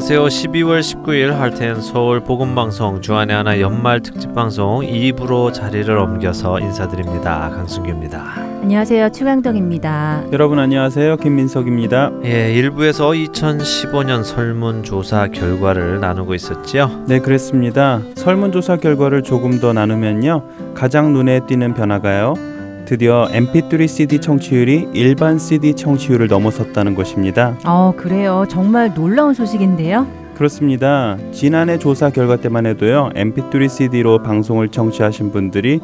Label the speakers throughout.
Speaker 1: 안녕하세요. 12월 19일 할텐 서울 복음 방송 주안의 하나 연말 특집 방송 2부로 자리를 옮겨서 인사드립니다. 강승규입니다.
Speaker 2: 안녕하세요. 추강덕입니다.
Speaker 3: 여러분 안녕하세요. 김민석입니다.
Speaker 1: 예, 1부에서 2015년 설문 조사 결과를 나누고 있었죠.
Speaker 3: 네, 그랬습니다. 설문 조사 결과를 조금 더 나누면요. 가장 눈에 띄는 변화가요. 드디어 MP3 CD 청취율이 일반 CD 청취율을 넘어섰다는 것입니다.
Speaker 2: 어, 그래요. 정말 놀라운 소식인데요.
Speaker 3: 그렇습니다. 지난해 조사 결과 때만 해도요. MP3 CD로 방송을 청취하신 분들이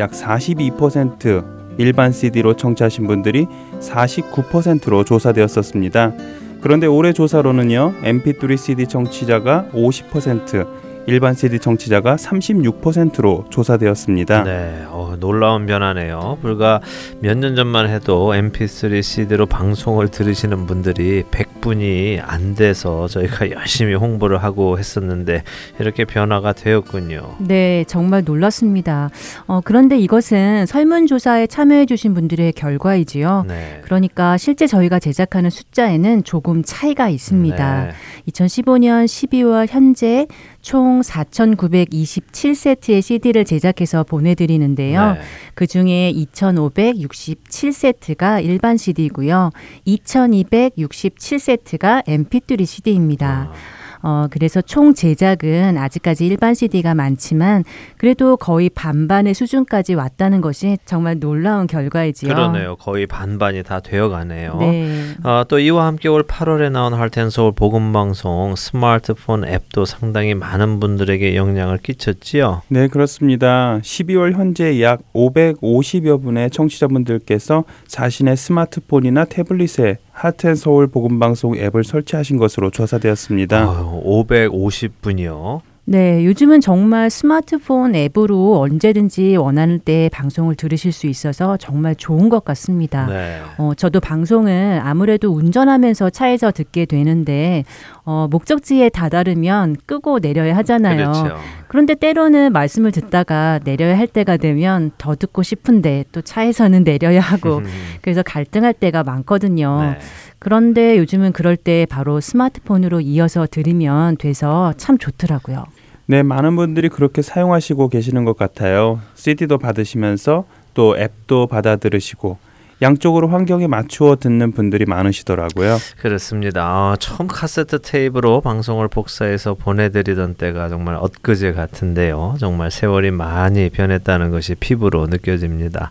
Speaker 3: 약 42%, 일반 CD로 청취하신 분들이 49%로 조사되었었습니다. 그런데 올해 조사로는요. MP3 CD 청취자가 50%, 일반 CD 청취자가 36%로 조사되었습니다.
Speaker 1: 네, 어, 놀라운 변화네요. 불과 몇 년 전만 해도 MP3 CD로 방송을 들으시는 분들이 100분이 안 돼서 저희가 열심히 홍보를 하고 했었는데 이렇게 변화가 되었군요.
Speaker 2: 네, 정말 놀랐습니다. 어, 그런데 이것은 설문조사에 참여해주신 분들의 결과이지요.
Speaker 1: 네.
Speaker 2: 그러니까 실제 저희가 제작하는 숫자에는 조금 차이가 있습니다.
Speaker 1: 네.
Speaker 2: 2015년 12월 현재 총 4,927세트의 CD를 제작해서 보내드리는데요.
Speaker 1: 네.
Speaker 2: 그 중에 2,567세트가 일반 CD이고요. 2,267세트가 MP3 CD입니다.
Speaker 1: 아.
Speaker 2: 어, 그래서 총 제작은 아직까지 일반 CD가 많지만 그래도 거의 반반의 수준까지 왔다는 것이 정말 놀라운 결과이지요.
Speaker 1: 그러네요. 거의 반반이 다 되어가네요.
Speaker 2: 네.
Speaker 1: 어, 또 이와 함께 올 8월에 나온 할텐서울 복음방송 스마트폰 앱도 상당히 많은 분들에게 영향을 끼쳤지요.
Speaker 3: 네, 그렇습니다. 12월 현재 약 550여 분의 청취자분들께서 자신의 스마트폰이나 태블릿에 하트앤 서울 복음 방송 앱을 설치하신 것으로 조사되었습니다.
Speaker 1: 어, 550분이요.
Speaker 2: 네, 요즘은 정말 스마트폰 앱으로 언제든지 원하는 때 방송을 들으실 수 있어서 정말 좋은 것 같습니다.
Speaker 1: 네.
Speaker 2: 어, 저도 방송을 아무래도 운전하면서 차에서 듣게 되는데 어, 목적지에 다다르면 끄고 내려야 하잖아요.
Speaker 1: 그렇죠.
Speaker 2: 그런데 때로는 말씀을 듣다가 내려야 할 때가 되면 더 듣고 싶은데 또 차에서는 내려야 하고 그래서 갈등할 때가 많거든요.
Speaker 1: 네.
Speaker 2: 그런데 요즘은 그럴 때 바로 스마트폰으로 이어서 들으면 돼서 참 좋더라고요.
Speaker 3: 네, 많은 분들이 그렇게 사용하시고 계시는 것 같아요. CD도 받으시면서 또 앱도 받아 들으시고 양쪽으로 환경에 맞추어 듣는 분들이 많으시더라고요.
Speaker 1: 그렇습니다. 아, 처음 카세트 테이프로 방송을 복사해서 보내드리던 때가 정말 엊그제 같은데요. 정말 세월이 많이 변했다는 것이 피부로 느껴집니다.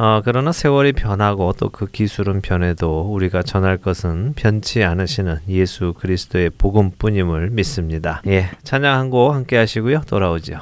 Speaker 1: 어, 그러나 세월이 변하고 또 그 기술은 변해도 우리가 전할 것은 변치 않으시는 예수 그리스도의 복음뿐임을 믿습니다. 예, 찬양 한 곡 함께 하시고요. 돌아오죠.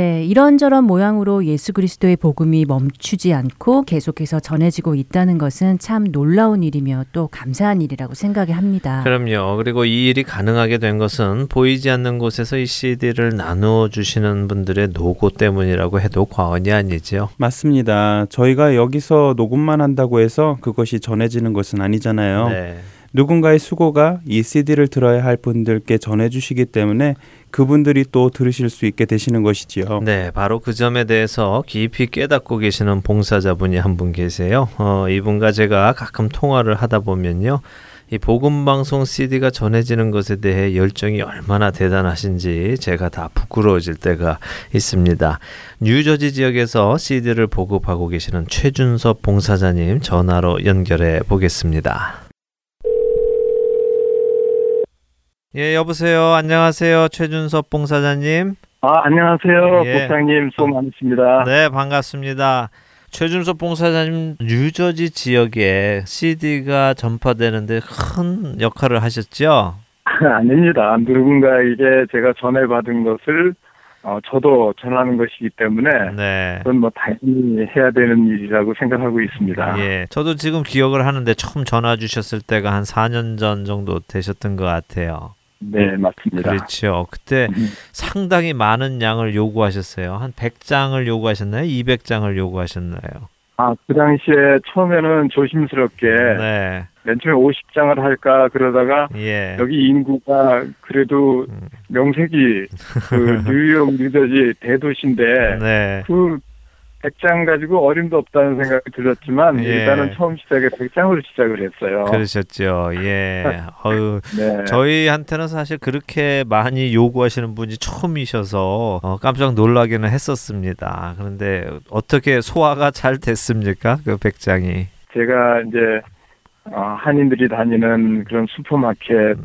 Speaker 2: 이런저런 모양으로 예수 그리스도의 복음이 멈추지 않고 계속해서 전해지고 있다는 것은 참 놀라운 일이며 또 감사한 일이라고 생각이 합니다.
Speaker 1: 그럼요. 그리고 이 일이 가능하게 된 것은 보이지 않는 곳에서 이 CD를 나누어 주시는 분들의 노고 때문이라고 해도 과언이 아니지요.
Speaker 3: 맞습니다. 저희가 여기서 녹음만 한다고 해서 그것이 전해지는 것은 아니잖아요.
Speaker 1: 네.
Speaker 3: 누군가의 수고가 이 CD를 들어야 할 분들께 전해주시기 때문에 그분들이 또 들으실 수 있게 되시는 것이지요.
Speaker 1: 네, 바로 그 점에 대해서 깊이 깨닫고 계시는 봉사자분이 한 분 계세요. 어, 이분과 제가 가끔 통화를 하다 보면요. 이 복음 방송 CD가 전해지는 것에 대해 열정이 얼마나 대단하신지 제가 다 부끄러워질 때가 있습니다. 뉴저지 지역에서 CD를 보급하고 계시는 최준섭 봉사자님 전화로 연결해 보겠습니다. 예, 여보세요. 안녕하세요. 최준섭 봉사자님.
Speaker 4: 아, 안녕하세요.
Speaker 1: 예.
Speaker 4: 목사님, 수고 많으십니다.
Speaker 1: 네, 반갑습니다. 최준섭 봉사자님 뉴저지 지역에 CD가 전파되는데 큰 역할을 하셨죠?
Speaker 4: 아닙니다. 누군가에게 제가 전해받은 것을 어, 저도 전하는 것이기 때문에
Speaker 1: 네.
Speaker 4: 그건 뭐 당연히 해야 되는 일이라고 생각하고 있습니다.
Speaker 1: 예. 저도 지금 기억을 하는데 처음 전화 주셨을 때가 한 4년 전 정도 되셨던 것 같아요.
Speaker 4: 네, 맞습니다.
Speaker 1: 그렇죠. 그때
Speaker 4: 음.
Speaker 1: 상당히 많은 양을 요구하셨어요. 한 100장을 요구하셨나요? 200장을 요구하셨나요?
Speaker 4: 아, 그 당시에 처음에는 조심스럽게
Speaker 1: 네.
Speaker 4: 맨 처음에 50장을 할까 그러다가
Speaker 1: 예.
Speaker 4: 여기 인구가 그래도
Speaker 1: 음.
Speaker 4: 명색이 그 뉴욕, 뉴저지 대도시인데
Speaker 1: 네.
Speaker 4: 그 100장 가지고 어림도 없다는 생각이 들었지만
Speaker 1: 예.
Speaker 4: 일단은 처음 시작에 100장으로 시작을 했어요.
Speaker 1: 그러셨죠. 예. 어유
Speaker 4: 네.
Speaker 1: 저희한테는 사실 그렇게 많이 요구하시는 분이 처음이셔서 어, 깜짝 놀라기는 했었습니다. 그런데 어떻게 소화가 잘 됐습니까? 그 백장이.
Speaker 4: 제가 이제 어, 한인들이 다니는 그런 슈퍼마켓에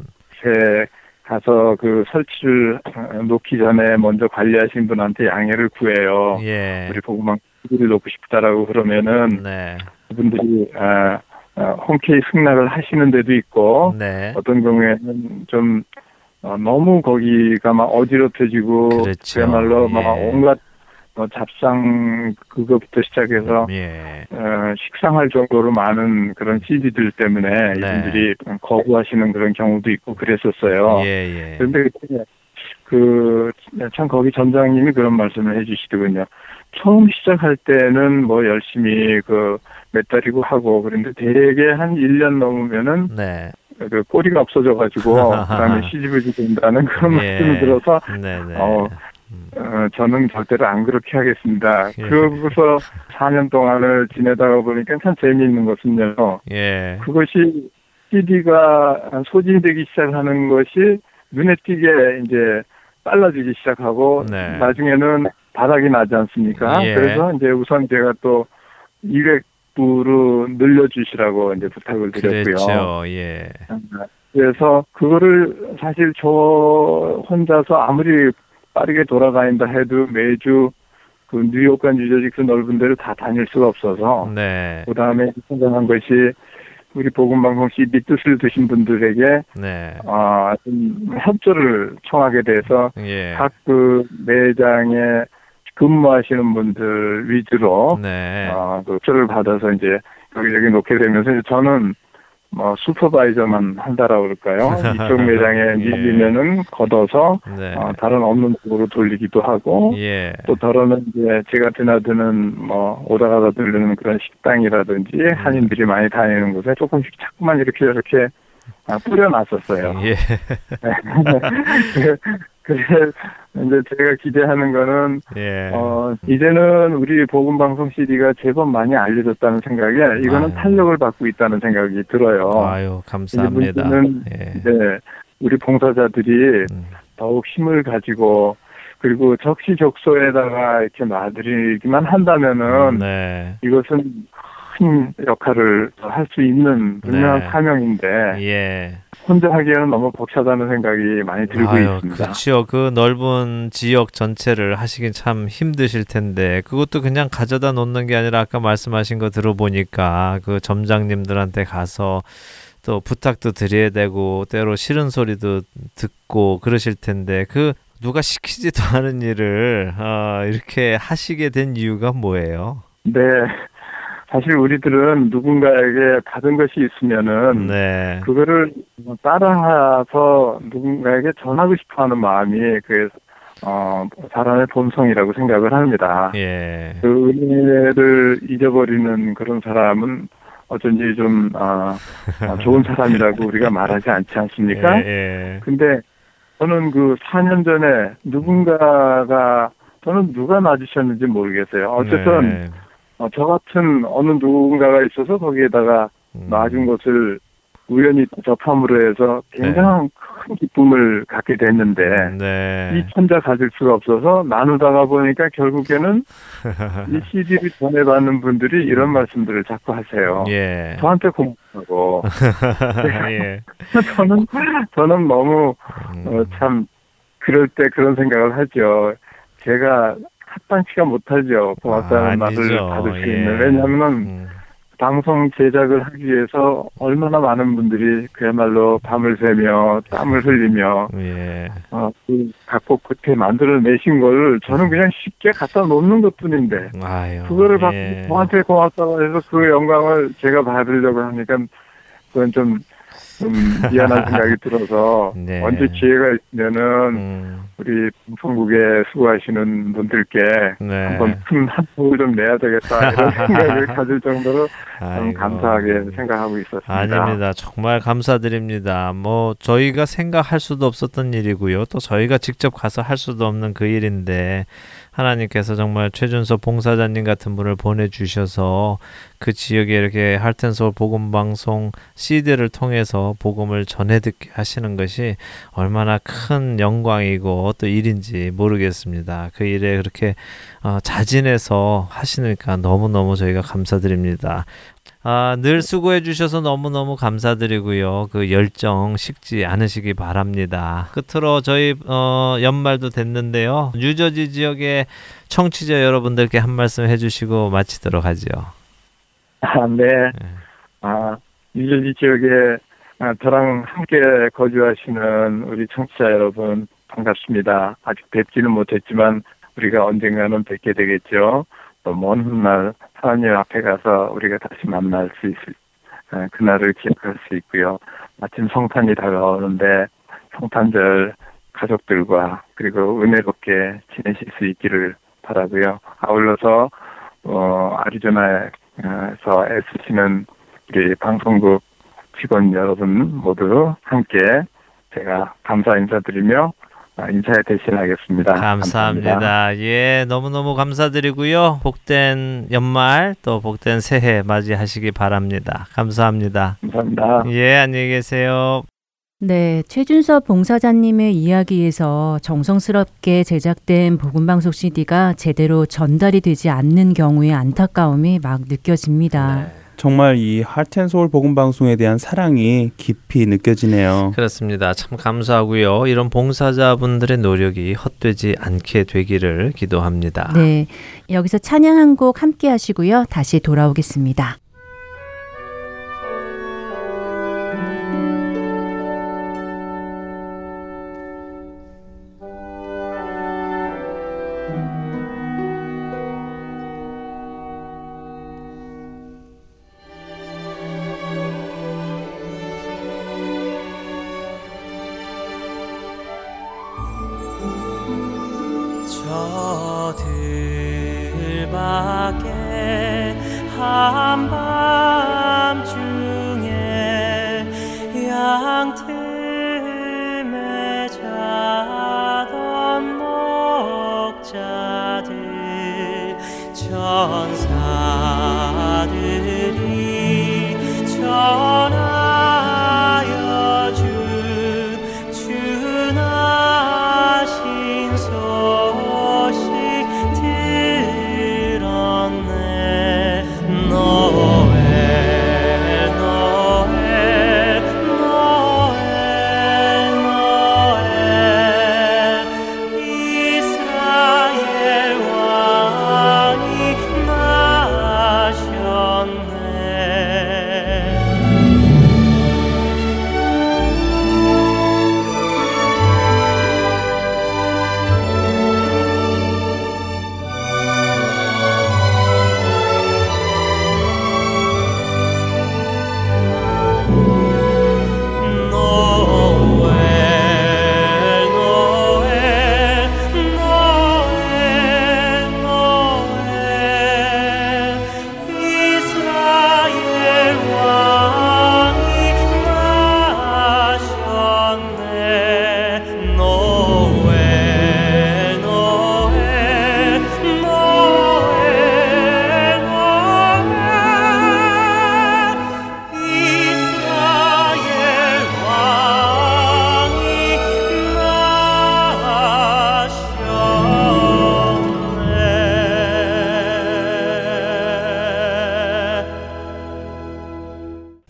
Speaker 4: 가서 그 설치를 어, 놓기 전에 먼저 관리하신 분한테 양해를 구해요.
Speaker 1: 예.
Speaker 4: 우리 보고만 TV를 놓고 싶다라고 그러면은
Speaker 1: 네.
Speaker 4: 그분들이 아, 아, 홈케이 승낙을 하시는 데도 있고
Speaker 1: 네.
Speaker 4: 어떤 경우에는 좀 어, 너무 거기가 막 어지럽혀지고
Speaker 1: 그렇죠.
Speaker 4: 그야말로
Speaker 1: 예.
Speaker 4: 막 온갖 뭐 잡상 그거부터 시작해서
Speaker 1: 예.
Speaker 4: 어, 식상할 정도로 많은 그런 CD들 때문에
Speaker 1: 네.
Speaker 4: 이분들이 거부하시는 그런 경우도 있고 그랬었어요.
Speaker 1: 예, 예.
Speaker 4: 그런데 그참 거기 전장님이 그런 말씀을 해주시더군요. 처음 시작할 때는 뭐 열심히 그 몇 달이고 하고 그런데 대개 한 1년 넘으면은
Speaker 1: 네.
Speaker 4: 그 꼬리가 없어져 가지고 그다음에 시집을 된다는 그런
Speaker 1: 예.
Speaker 4: 말씀을 들어서
Speaker 1: 네, 네.
Speaker 4: 어, 어, 저는 절대로 안 그렇게 하겠습니다.
Speaker 1: 예.
Speaker 4: 그러고서 4년 동안을 지내다가 보니까 참 재미있는 것은요.
Speaker 1: 예.
Speaker 4: 그것이 CD가 소진되기 시작하는 것이 눈에 띄게 이제 빨라지기 시작하고
Speaker 1: 네.
Speaker 4: 나중에는 바닥이 나지 않습니까?
Speaker 1: 예.
Speaker 4: 그래서 이제 우선 제가 또 200부로 늘려주시라고 이제 부탁을 드렸고요.
Speaker 1: 그랬죠. 예.
Speaker 4: 그래서 그거를 사실 저 혼자서 아무리 빠르게 돌아다닌다 해도 매주 그 뉴욕과 뉴저지 그 넓은 데를 다 다닐 수가 없어서
Speaker 1: 네.
Speaker 4: 그 다음에 생각한 것이 우리 복음방송 CD 뜻을 드신 분들에게
Speaker 1: 네.
Speaker 4: 아, 좀 협조를 청하게 돼서
Speaker 1: 예.
Speaker 4: 각그 매장에 근무하시는 분들 위주로
Speaker 1: 네.
Speaker 4: 어, 그 협조를 받아서 이제 여기저기 놓게 되면서 이제 저는 뭐 슈퍼바이저만 한다라고 그럴까요? 이쪽 매장에
Speaker 1: 예.
Speaker 4: 밀리면은 걷어서
Speaker 1: 네.
Speaker 4: 어, 다른 없는 쪽으로 돌리기도 하고
Speaker 1: 예.
Speaker 4: 또 다른은 이제 제가 드나드는 뭐 오다 가다 들르는 그런 식당이라든지
Speaker 1: 음.
Speaker 4: 한인들이 많이 다니는 곳에 조금씩 자꾸만 이렇게 이렇게 아, 뿌려놨었어요.
Speaker 1: 예.
Speaker 4: 그- 그래 이제 제가 기대하는 거는
Speaker 1: 예.
Speaker 4: 어 이제는 우리 복음 방송 CD가 제법 많이 알려졌다는 생각에 이거는
Speaker 1: 아유.
Speaker 4: 탄력을 받고 있다는 생각이 들어요.
Speaker 1: 아유, 감사합니다.
Speaker 4: 이제 문제는
Speaker 1: 예.
Speaker 4: 네, 우리 봉사자들이
Speaker 1: 음.
Speaker 4: 더욱 힘을 가지고 그리고 적시적소에다가 이렇게 놔드리기만 한다면은
Speaker 1: 네.
Speaker 4: 이것은 큰 역할을 할 수 있는 분명한
Speaker 1: 네.
Speaker 4: 사명인데
Speaker 1: 예.
Speaker 4: 혼자 하기에는 너무 벅차다는 생각이 많이 들고
Speaker 1: 아유,
Speaker 4: 있습니다.
Speaker 1: 그렇죠. 그 넓은 지역 전체를 하시긴 참 힘드실 텐데 그것도 그냥 가져다 놓는 게 아니라 아까 말씀하신 거 들어보니까 그 점장님들한테 가서 또 부탁도 드려야 되고 때로 싫은 소리도 듣고 그러실 텐데 그 누가 시키지도 않은 일을 어, 이렇게 하시게 된 이유가 뭐예요?
Speaker 4: 네. 사실 우리들은 누군가에게 받은 것이 있으면은
Speaker 1: 네.
Speaker 4: 그거를 따라서 누군가에게 전하고 싶어하는 마음이 그 어, 사람의 본성이라고 생각을 합니다.
Speaker 1: 예.
Speaker 4: 그 은혜를 잊어버리는 그런 사람은 어쩐지 좀 어, 어, 좋은 사람이라고 우리가 말하지 않지 않습니까?
Speaker 1: 예, 예.
Speaker 4: 근데 저는 그 4년 전에 누군가가 저는 누가 놔주셨는지 모르겠어요. 어쨌든
Speaker 1: 네.
Speaker 4: 어, 저 같은 어느 누군가가 있어서 거기에다가
Speaker 1: 음.
Speaker 4: 놔준 것을 우연히 접함으로 해서 굉장히 큰 기쁨을 갖게 됐는데
Speaker 1: 네.
Speaker 4: 이 혼자 가질 수가 없어서 나누다가 보니까 결국에는 이 CD를 전해받는 분들이 이런 말씀들을 자꾸 하세요.
Speaker 1: 예.
Speaker 4: 저한테 고맙다고.
Speaker 1: 예.
Speaker 4: 저는 저는 너무
Speaker 1: 음.
Speaker 4: 어, 참 그럴 때 그런 생각을 하죠. 제가 합당치가 못하죠. 고맙다는
Speaker 1: 아,
Speaker 4: 말을. 받을 수
Speaker 1: 예.
Speaker 4: 있는. 왜냐하면
Speaker 1: 음.
Speaker 4: 방송 제작을 하기 위해서 얼마나 많은 분들이 그야말로 밤을 새며 땀을 흘리며
Speaker 1: 예.
Speaker 4: 어, 그 각국 끝에 만들어내신 걸 저는 그냥 쉽게 갖다 놓는 것뿐인데
Speaker 1: 아유.
Speaker 4: 그거를 받고
Speaker 1: 예.
Speaker 4: 저한테 고맙다고 해서 그 영광을 제가 받으려고 하니까 그건 좀, 좀 미안한 생각이 들어서
Speaker 1: 네.
Speaker 4: 언제 기회가 있으면은
Speaker 1: 음.
Speaker 4: 우리 방송국에 수고하시는 분들께
Speaker 1: 네.
Speaker 4: 한번 큰한 폭을 좀 내야 되겠다 이런 생각을 가질 정도로 좀. 감사하게 생각하고 있었습니다.
Speaker 1: 아닙니다. 정말 감사드립니다. 뭐 저희가 생각할 수도 없었던 일이고요. 또 저희가 직접 가서 할 수도 없는 그 일인데 하나님께서 정말 최준서 봉사자님 같은 분을 보내주셔서 그 지역에 이렇게 할텐서울 복음 방송 CD를 통해서 복음을 전해 듣게 하시는 것이 얼마나 큰 영광이고 또 일인지 모르겠습니다. 그 일에 그렇게 어, 자진해서 하시니까 너무너무 저희가 감사드립니다. 아, 늘 수고해 주셔서 너무너무 감사드리고요. 그 열정 식지 않으시기 바랍니다. 끝으로 저희 어, 연말도 됐는데요. 뉴저지 지역의 청취자 여러분들께 한 말씀 해 주시고 마치도록 하죠.
Speaker 4: 아, 네. 아, 뉴저지 지역에 아, 저랑 함께 거주하시는 우리 청취자 여러분 반갑습니다. 아직 뵙지는 못했지만 우리가 언젠가는 뵙게 되겠죠. 또 먼 훗날 하나님 앞에 가서 우리가 다시 만날 수 있을 아, 그날을 기억할 수 있고요. 마침 성탄이 다가오는데 성탄절 가족들과 그리고 은혜롭게 지내실 수 있기를 바라고요. 아울러서 어, 아리조나에서 애쓰시는 우리 방송국 직원 여러분 모두 함께 제가 감사 인사드리며 아, 인사에 대신하겠습니다.
Speaker 1: 감사합니다. 예, 너무너무 감사드리고요. 복된 연말 또 복된 새해 맞이하시기 바랍니다. 감사합니다.
Speaker 4: 감사합니다.
Speaker 1: 예, 안녕히 계세요.
Speaker 2: 네, 최준섭 봉사자님의 이야기에서 정성스럽게 제작된 복음방송 CD가 제대로 전달이 되지 않는 경우의 안타까움이 막 느껴집니다.
Speaker 3: 정말 이 하트앤소울 복음 방송에 대한 사랑이 깊이 느껴지네요.
Speaker 1: 그렇습니다. 참 감사하고요. 이런 봉사자분들의 노력이 헛되지 않게 되기를 기도합니다.
Speaker 2: 네, 여기서 찬양 한 곡 함께 하시고요. 다시 돌아오겠습니다.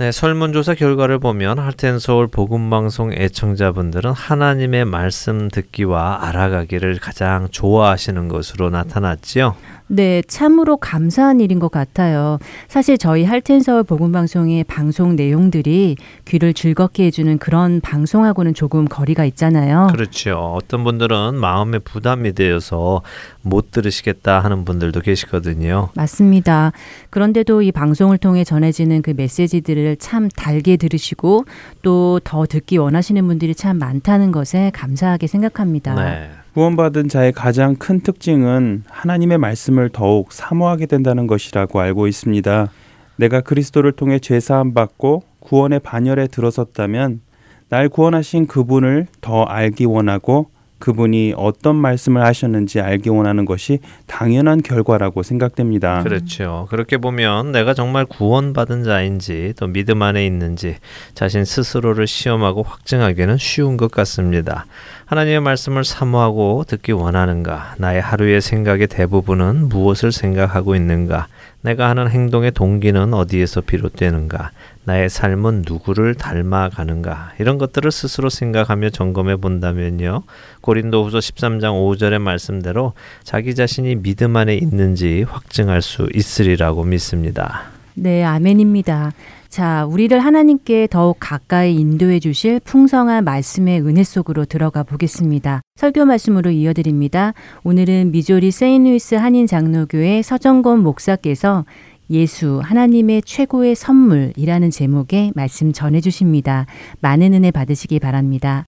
Speaker 1: 네, 설문조사 결과를 보면 할텐서울 복음방송 애청자분들은 하나님의 말씀 듣기와 알아가기를 가장 좋아하시는 것으로 나타났지요.
Speaker 2: 네, 참으로 감사한 일인 것 같아요. 사실 저희 할텐서울 복음방송의 방송 내용들이 귀를 즐겁게 해주는 그런 방송하고는 조금 거리가 있잖아요.
Speaker 1: 그렇죠. 어떤 분들은 마음에 부담이 되어서 못 들으시겠다 하는 분들도 계시거든요.
Speaker 2: 맞습니다. 그런데도 이 방송을 통해 전해지는 그 메시지들을 참 달게 들으시고 또 더 듣기 원하시는 분들이 참 많다는 것에 감사하게 생각합니다.
Speaker 1: 네.
Speaker 3: 구원받은 자의 가장 큰 특징은 하나님의 말씀을 더욱 사모하게 된다는 것이라고 알고 있습니다. 내가 그리스도를 통해 죄 사함 받고 구원의 반열에 들어섰다면 날 구원하신 그분을 더 알기 원하고 그분이 어떤 말씀을 하셨는지 알기 원하는 것이 당연한 결과라고 생각됩니다.
Speaker 1: 그렇죠. 그렇게 보면 내가 정말 구원받은 자인지 또 믿음 안에 있는지 자신 스스로를 시험하고 확증하기는 쉬운 것 같습니다. 하나님의 말씀을 사모하고 듣기 원하는가? 나의 하루의 생각의 대부분은 무엇을 생각하고 있는가? 내가 하는 행동의 동기는 어디에서 비롯되는가? 나의 삶은 누구를 닮아가는가? 이런 것들을 스스로 생각하며 점검해 본다면요. 고린도후서 13장 5절의 말씀대로 자기 자신이 믿음 안에 있는지 확증할 수 있으리라고 믿습니다.
Speaker 2: 네, 아멘입니다. 자, 우리를 하나님께 더욱 가까이 인도해 주실 풍성한 말씀의 은혜 속으로 들어가 보겠습니다. 설교 말씀으로 이어드립니다. 오늘은 미조리 세인루이스 한인 장로교회 서정곤 목사께서 예수 하나님의 최고의 선물이라는 제목의 말씀 전해 주십니다. 많은 은혜 받으시기 바랍니다.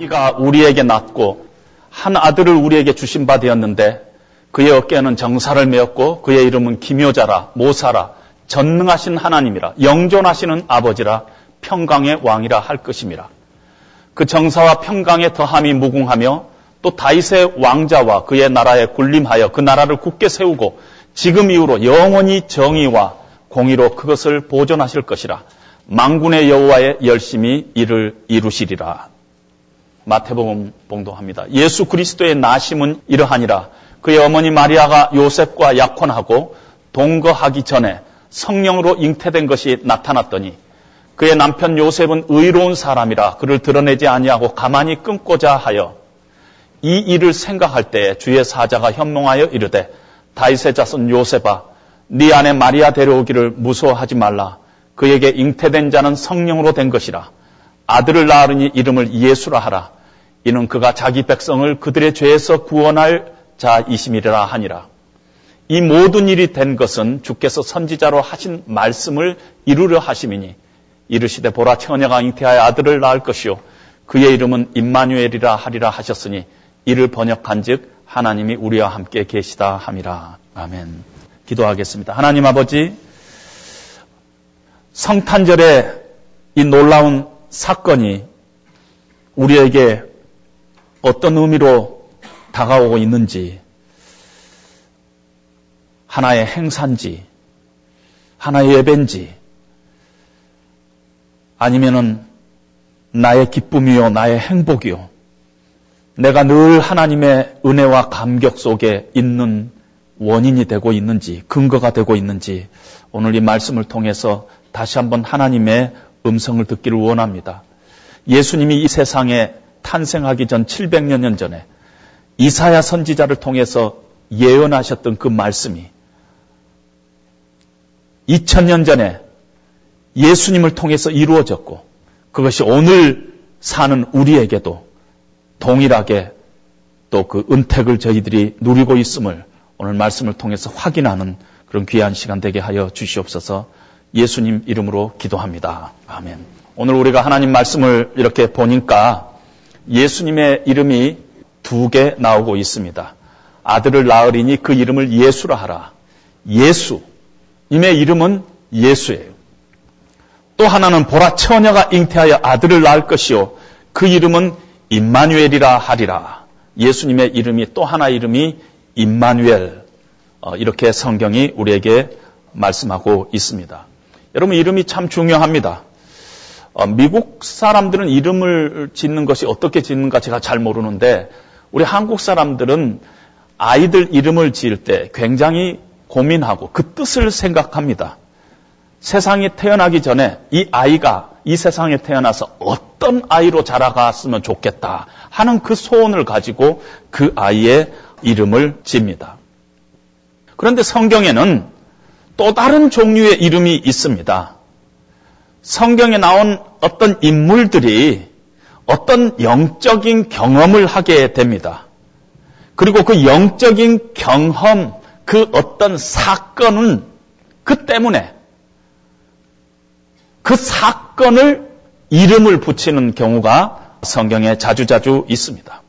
Speaker 5: 이가 우리에게 낳고 한 아들을 우리에게 주신 바 되었는데 그의 어깨에는 정사를 메었고 그의 이름은 기묘자라 모사라 전능하신 하나님이라 영존하시는 아버지라 평강의 왕이라 할 것임이라 그 정사와 평강의 더함이 무궁하며 또 다윗의 왕자와 그의 나라에 군림하여 그 나라를 굳게 세우고 지금 이후로 영원히 정의와 공의로 그것을 보존하실 것이라 망군의 여호와의 열심히 이를 이루시리라 마태복음 봉독합니다. 예수 그리스도의 나심은 이러하니라. 그의 어머니 마리아가 요셉과 약혼하고 동거하기 전에 성령으로 잉태된 것이 나타났더니 그의 남편 요셉은 의로운 사람이라 그를 드러내지 아니하고 가만히 끊고자 하여 이 일을 생각할 때 주의 사자가 현몽하여 이르되 다윗의 자손 요셉아 네 아내 마리아 데려오기를 무서워하지 말라 그에게 잉태된 자는 성령으로 된 것이라 아들을 낳으니 이름을 예수라 하라. 이는 그가 자기 백성을 그들의 죄에서 구원할 자이심이라 하니라. 이 모든 일이 된 것은 주께서 선지자로 하신 말씀을 이루려 하심이니 이르시되 보라 처녀가 잉태하여 아들을 낳을 것이요 그의 이름은 임마누엘이라 하리라 하셨으니 이를 번역한즉 하나님이 우리와 함께 계시다 함이라. 아멘. 기도하겠습니다. 하나님 아버지 성탄절에 이 놀라운 사건이 우리에게 어떤 의미로 다가오고 있는지, 하나의 행사인지, 하나의 예배인지, 아니면은 나의 기쁨이요, 나의 행복이요, 내가 늘 하나님의 은혜와 감격 속에 있는 원인이 되고 있는지, 근거가 되고 있는지, 오늘 이 말씀을 통해서 다시 한번 하나님의 음성을 듣기를 원합니다. 예수님이 이 세상에 탄생하기 전 700여 년 전에 이사야 선지자를 통해서 예언하셨던 그 말씀이 2000년 전에 예수님을 통해서 이루어졌고 그것이 오늘 사는 우리에게도 동일하게 또 그 은택을 저희들이 누리고 있음을 오늘 말씀을 통해서 확인하는 그런 귀한 시간 되게 하여 주시옵소서 예수님 이름으로 기도합니다. 아멘. 오늘 우리가 하나님 말씀을 이렇게 보니까 예수님의 이름이 두 개 나오고 있습니다. 아들을 낳으리니 그 이름을 예수라 하라. 예수. 님의 이름은 예수예요. 또 하나는 보라 처녀가 잉태하여 아들을 낳을 것이요. 그 이름은 임마누엘이라 하리라. 예수님의 이름이 또 하나 이름이 임마누엘. 어, 이렇게 성경이 우리에게 말씀하고 있습니다. 여러분 이름이 참 중요합니다. 어, 미국 사람들은 이름을 짓는 것이 어떻게 짓는가 제가 잘 모르는데 우리 한국 사람들은 아이들 이름을 지을 때 굉장히 고민하고 그 뜻을 생각합니다. 세상에 태어나기 전에 이 아이가 이 세상에 태어나서 어떤 아이로 자라갔으면 좋겠다 하는 그 소원을 가지고 그 아이의 이름을 집니다. 그런데 성경에는 또 다른 종류의 이름이 있습니다. 성경에 나온 어떤 인물들이 어떤 영적인 경험을 하게 됩니다. 그리고 그 영적인 경험, 그 어떤 사건은 그 때문에 그 사건을 이름을 붙이는 경우가 성경에 자주자주 있습니다.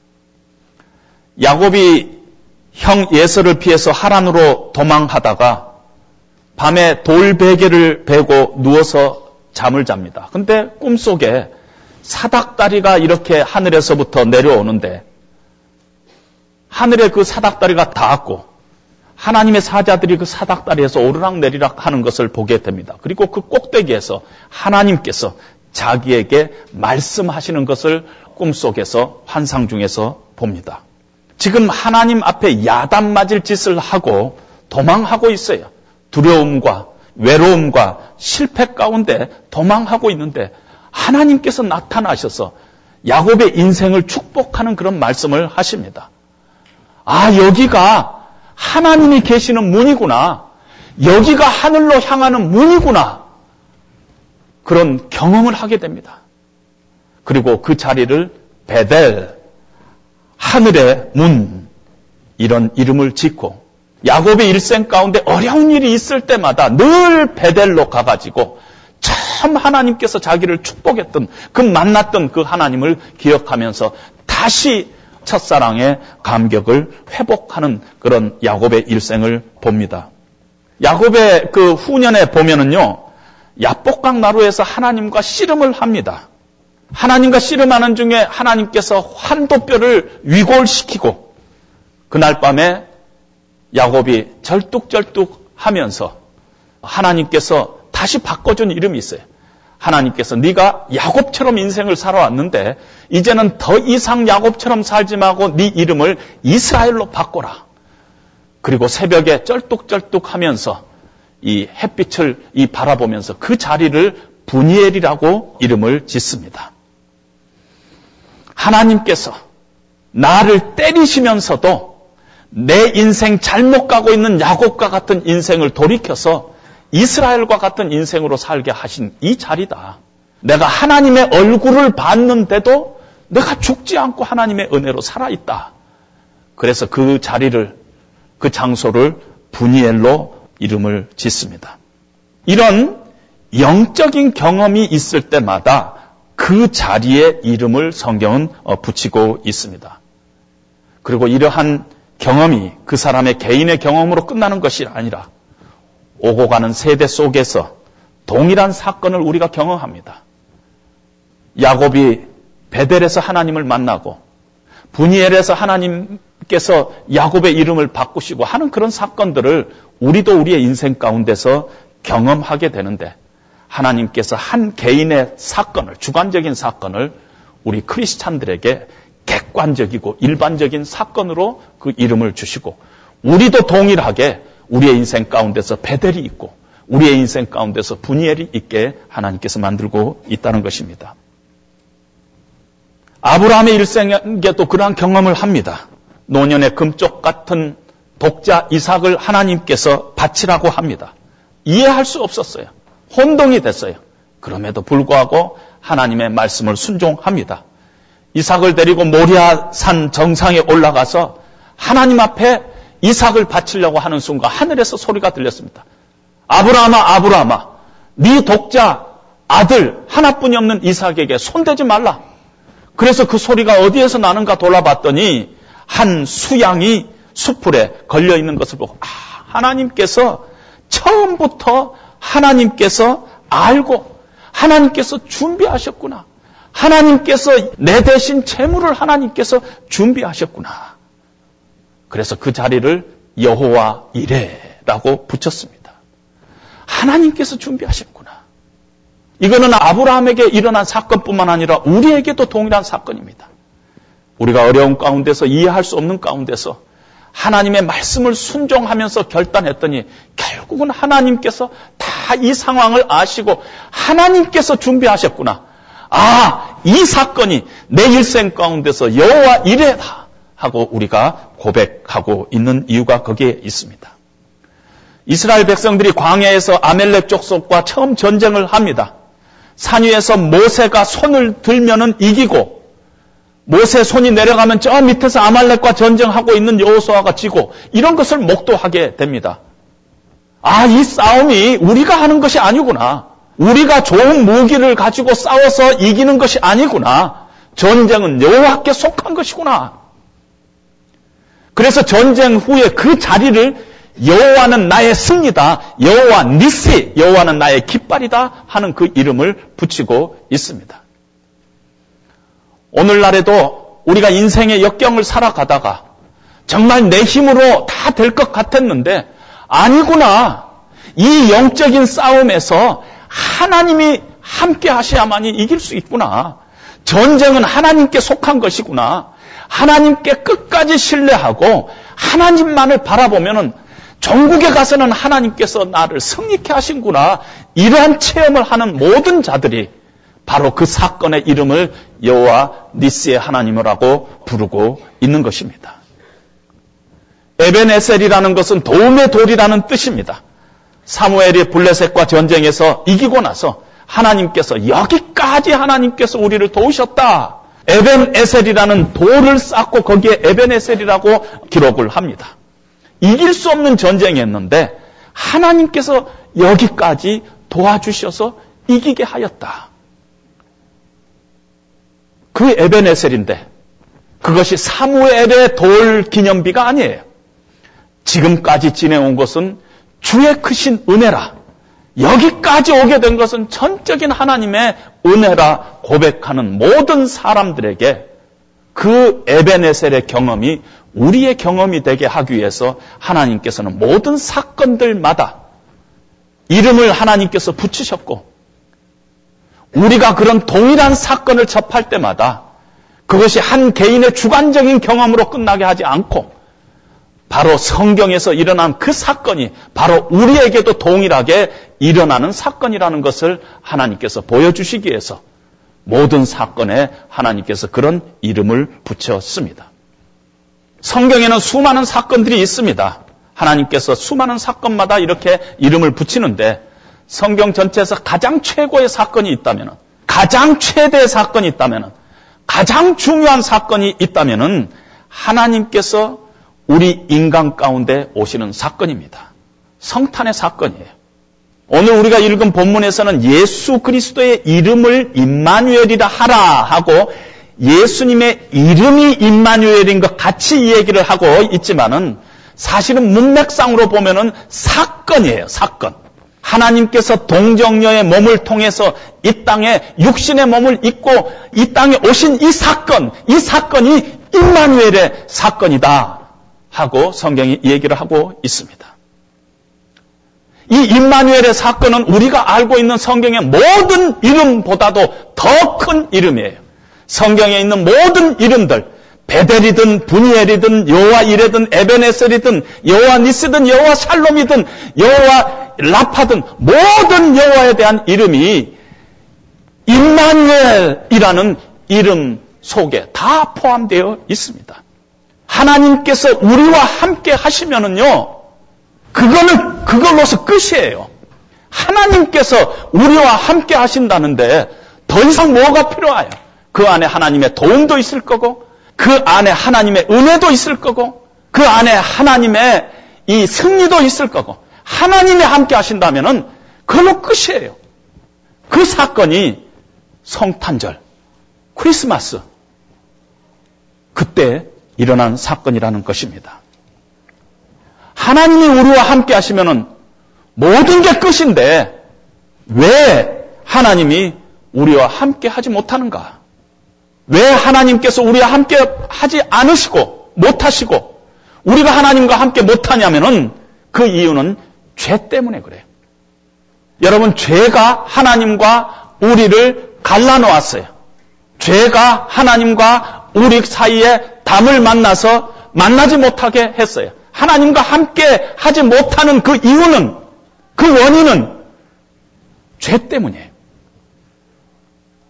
Speaker 5: 야곱이 형 예서를 피해서 하란으로 도망하다가 밤에 돌베개를 베고 누워서 잠을 잡니다. 근데 꿈속에 사닥다리가 이렇게 하늘에서부터 내려오는데 하늘에 그 사닥다리가 닿았고 하나님의 사자들이 그 사닥다리에서 오르락 내리락 하는 것을 보게 됩니다. 그리고 그 꼭대기에서 하나님께서 자기에게 말씀하시는 것을 꿈속에서 환상 중에서 봅니다. 지금 하나님 앞에 야단 맞을 짓을 하고 도망하고 있어요. 두려움과 외로움과 실패 가운데 도망하고 있는데 하나님께서 나타나셔서 야곱의 인생을 축복하는 그런 말씀을 하십니다. 아, 여기가 하나님이 계시는 문이구나. 여기가 하늘로 향하는 문이구나. 그런 경험을 하게 됩니다. 그리고 그 자리를 베델, 하늘의 문, 이런 이름을 짓고 야곱의 일생 가운데 어려운 일이 있을 때마다 늘 베델로 가가지고 참 하나님께서 자기를 축복했던 그 만났던 그 하나님을 기억하면서 다시 첫사랑의 감격을 회복하는 그런 야곱의 일생을 봅니다. 야곱의 그 후년에 보면은요, 야복강 나루에서 하나님과 씨름을 합니다. 하나님과 씨름하는 중에 하나님께서 환도뼈를 위골시키고 그날 밤에 야곱이 절뚝절뚝 하면서 하나님께서 다시 바꿔준 이름이 있어요. 하나님께서 네가 야곱처럼 인생을 살아왔는데 이제는 더 이상 야곱처럼 살지 말고 네 이름을 이스라엘로 바꿔라. 그리고 새벽에 쩔뚝쩔뚝 하면서 이 햇빛을 이 바라보면서 그 자리를 분이엘이라고 이름을 짓습니다. 하나님께서 나를 때리시면서도 내 인생 잘못 가고 있는 야곱과 같은 인생을 돌이켜서 이스라엘과 같은 인생으로 살게 하신 이 자리다. 내가 하나님의 얼굴을 봤는데도 내가 죽지 않고 하나님의 은혜로 살아있다. 그래서 그 자리를, 그 장소를 분이엘로 이름을 짓습니다. 이런 영적인 경험이 있을 때마다 그 자리에 이름을 성경은 어, 붙이고 있습니다. 그리고 이러한 경험이 그 사람의 개인의 경험으로 끝나는 것이 아니라 오고 가는 세대 속에서 동일한 사건을 우리가 경험합니다. 야곱이 베델에서 하나님을 만나고 분이엘에서 하나님께서 야곱의 이름을 바꾸시고 하는 그런 사건들을 우리도 우리의 인생 가운데서 경험하게 되는데 하나님께서 한 개인의 사건을 주관적인 사건을 우리 크리스찬들에게 객관적이고 일반적인 사건으로 그 이름을 주시고 우리도 동일하게 우리의 인생 가운데서 베델이 있고 우리의 인생 가운데서 분이엘이 있게 하나님께서 만들고 있다는 것입니다. 아브라함의 일생에도 그러한 경험을 합니다. 노년의 금쪽 같은 독자 이삭을 하나님께서 바치라고 합니다. 이해할 수 없었어요. 혼동이 됐어요. 그럼에도 불구하고 하나님의 말씀을 순종합니다. 이삭을 데리고 모리아산 정상에 올라가서 하나님 앞에 이삭을 바치려고 하는 순간 하늘에서 소리가 들렸습니다. 아브라함아 아브라함아 네 독자 아들 하나뿐이 없는 이삭에게 손대지 말라. 그래서 그 소리가 어디에서 나는가 돌아봤더니 한 수양이 수풀에 걸려 있는 것을 보고 아 하나님께서 처음부터 하나님께서 알고 하나님께서 준비하셨구나. 하나님께서 내 대신 재물을 하나님께서 준비하셨구나. 그래서 그 자리를 여호와 이레라고 붙였습니다. 하나님께서 준비하셨구나. 이거는 아브라함에게 일어난 사건뿐만 아니라 우리에게도 동일한 사건입니다. 우리가 어려운 가운데서 이해할 수 없는 가운데서 하나님의 말씀을 순종하면서 결단했더니 결국은 하나님께서 다 이 상황을 아시고 하나님께서 준비하셨구나. 아, 이 사건이 내 일생 가운데서 여호와 이래다 하고 우리가 고백하고 있는 이유가 거기에 있습니다. 이스라엘 백성들이 광야에서 아멜렉 족속과 처음 전쟁을 합니다. 산 위에서 모세가 손을 들면은 이기고 모세 손이 내려가면 저 밑에서 아말렉과 전쟁하고 있는 여호수아가 지고 이런 것을 목도하게 됩니다. 아, 이 싸움이 우리가 하는 것이 아니구나. 우리가 좋은 무기를 가지고 싸워서 이기는 것이 아니구나. 전쟁은 여호와께 속한 것이구나. 그래서 전쟁 후에 그 자리를 여호와는 나의 승리다. 여호와 니시, 여호와는 나의 깃발이다 하는 그 이름을 붙이고 있습니다. 오늘날에도 우리가 인생의 역경을 살아가다가 정말 내 힘으로 다 될 것 같았는데 아니구나. 이 영적인 싸움에서 하나님이 함께 하셔야만이 이길 수 있구나. 전쟁은 하나님께 속한 것이구나. 하나님께 끝까지 신뢰하고 하나님만을 바라보면은 전국에 가서는 하나님께서 나를 승리케 하신구나. 이러한 체험을 하는 모든 자들이 바로 그 사건의 이름을 여호와 니스의 하나님이라고 부르고 있는 것입니다. 에벤에셀이라는 것은 도움의 돌이라는 뜻입니다. 사무엘이 블레셋과 전쟁에서 이기고 나서 하나님께서 여기까지 하나님께서 우리를 도우셨다. 에벤에셀이라는 돌을 쌓고 거기에 에벤에셀이라고 기록을 합니다. 이길 수 없는 전쟁이었는데 하나님께서 여기까지 도와주셔서 이기게 하였다. 그 에벤에셀인데 그것이 사무엘의 돌 기념비가 아니에요. 지금까지 지내온 것은 주의 크신 은혜라. 여기까지 오게 된 것은 전적인 하나님의 은혜라 고백하는 모든 사람들에게 그 에베네셀의 경험이 우리의 경험이 되게 하기 위해서 하나님께서는 모든 사건들마다 이름을 하나님께서 붙이셨고 우리가 그런 동일한 사건을 접할 때마다 그것이 한 개인의 주관적인 경험으로 끝나게 하지 않고 바로 성경에서 일어난 그 사건이 바로 우리에게도 동일하게 일어나는 사건이라는 것을 하나님께서 보여주시기 위해서 모든 사건에 하나님께서 그런 이름을 붙였습니다. 성경에는 수많은 사건들이 있습니다. 하나님께서 수많은 사건마다 이렇게 이름을 붙이는데 성경 전체에서 가장 최고의 사건이 있다면, 가장 최대의 사건이 있다면, 가장 중요한 사건이 있다면 하나님께서 우리 인간 가운데 오시는 사건입니다. 성탄의 사건이에요. 오늘 우리가 읽은 본문에서는 예수 그리스도의 이름을 임마누엘이라 하라 하고 예수님의 이름이 임마누엘인 것 같이 이 얘기를 하고 있지만은 사실은 문맥상으로 보면은 사건이에요, 사건. 하나님께서 동정녀의 몸을 통해서 이 땅에 육신의 몸을 입고 이 땅에 오신 이 사건, 이 사건이 임마누엘의 사건이다 하고 성경이 얘기를 하고 있습니다. 이 임마누엘의 사건은 우리가 알고 있는 성경의 모든 이름보다도 더 큰 이름이에요. 성경에 있는 모든 이름들, 베델이든 분이엘이든 여호와 이레든 에베네셀이든 여호와 니스든 여호와 샬롬이든 여호와 라파든 모든 여호와에 대한 이름이 임마누엘이라는 이름 속에 다 포함되어 있습니다. 하나님께서 우리와 함께 하시면은요, 그거는 그걸로서 끝이에요. 하나님께서 우리와 함께 하신다는데 더 이상 뭐가 필요해요? 그 안에 하나님의 도움도 있을 거고, 그 안에 하나님의 은혜도 있을 거고, 그 안에 하나님의 이 승리도 있을 거고, 하나님이 함께 하신다면은 그걸로 끝이에요. 그 사건이 성탄절, 크리스마스, 그때 일어난 사건이라는 것입니다. 하나님이 우리와 함께 하시면은 모든 게 끝인데 왜 하나님이 우리와 함께 하지 못하는가? 왜 하나님께서 우리와 함께 하지 않으시고 못하시고 우리가 하나님과 함께 못하냐면은 그 이유는 죄 때문에 그래요. 여러분 죄가 하나님과 우리를 갈라놓았어요. 죄가 하나님과 우리 사이에 담을 만나서 만나지 못하게 했어요. 하나님과 함께 하지 못하는 그 이유는 그 원인은 죄 때문이에요.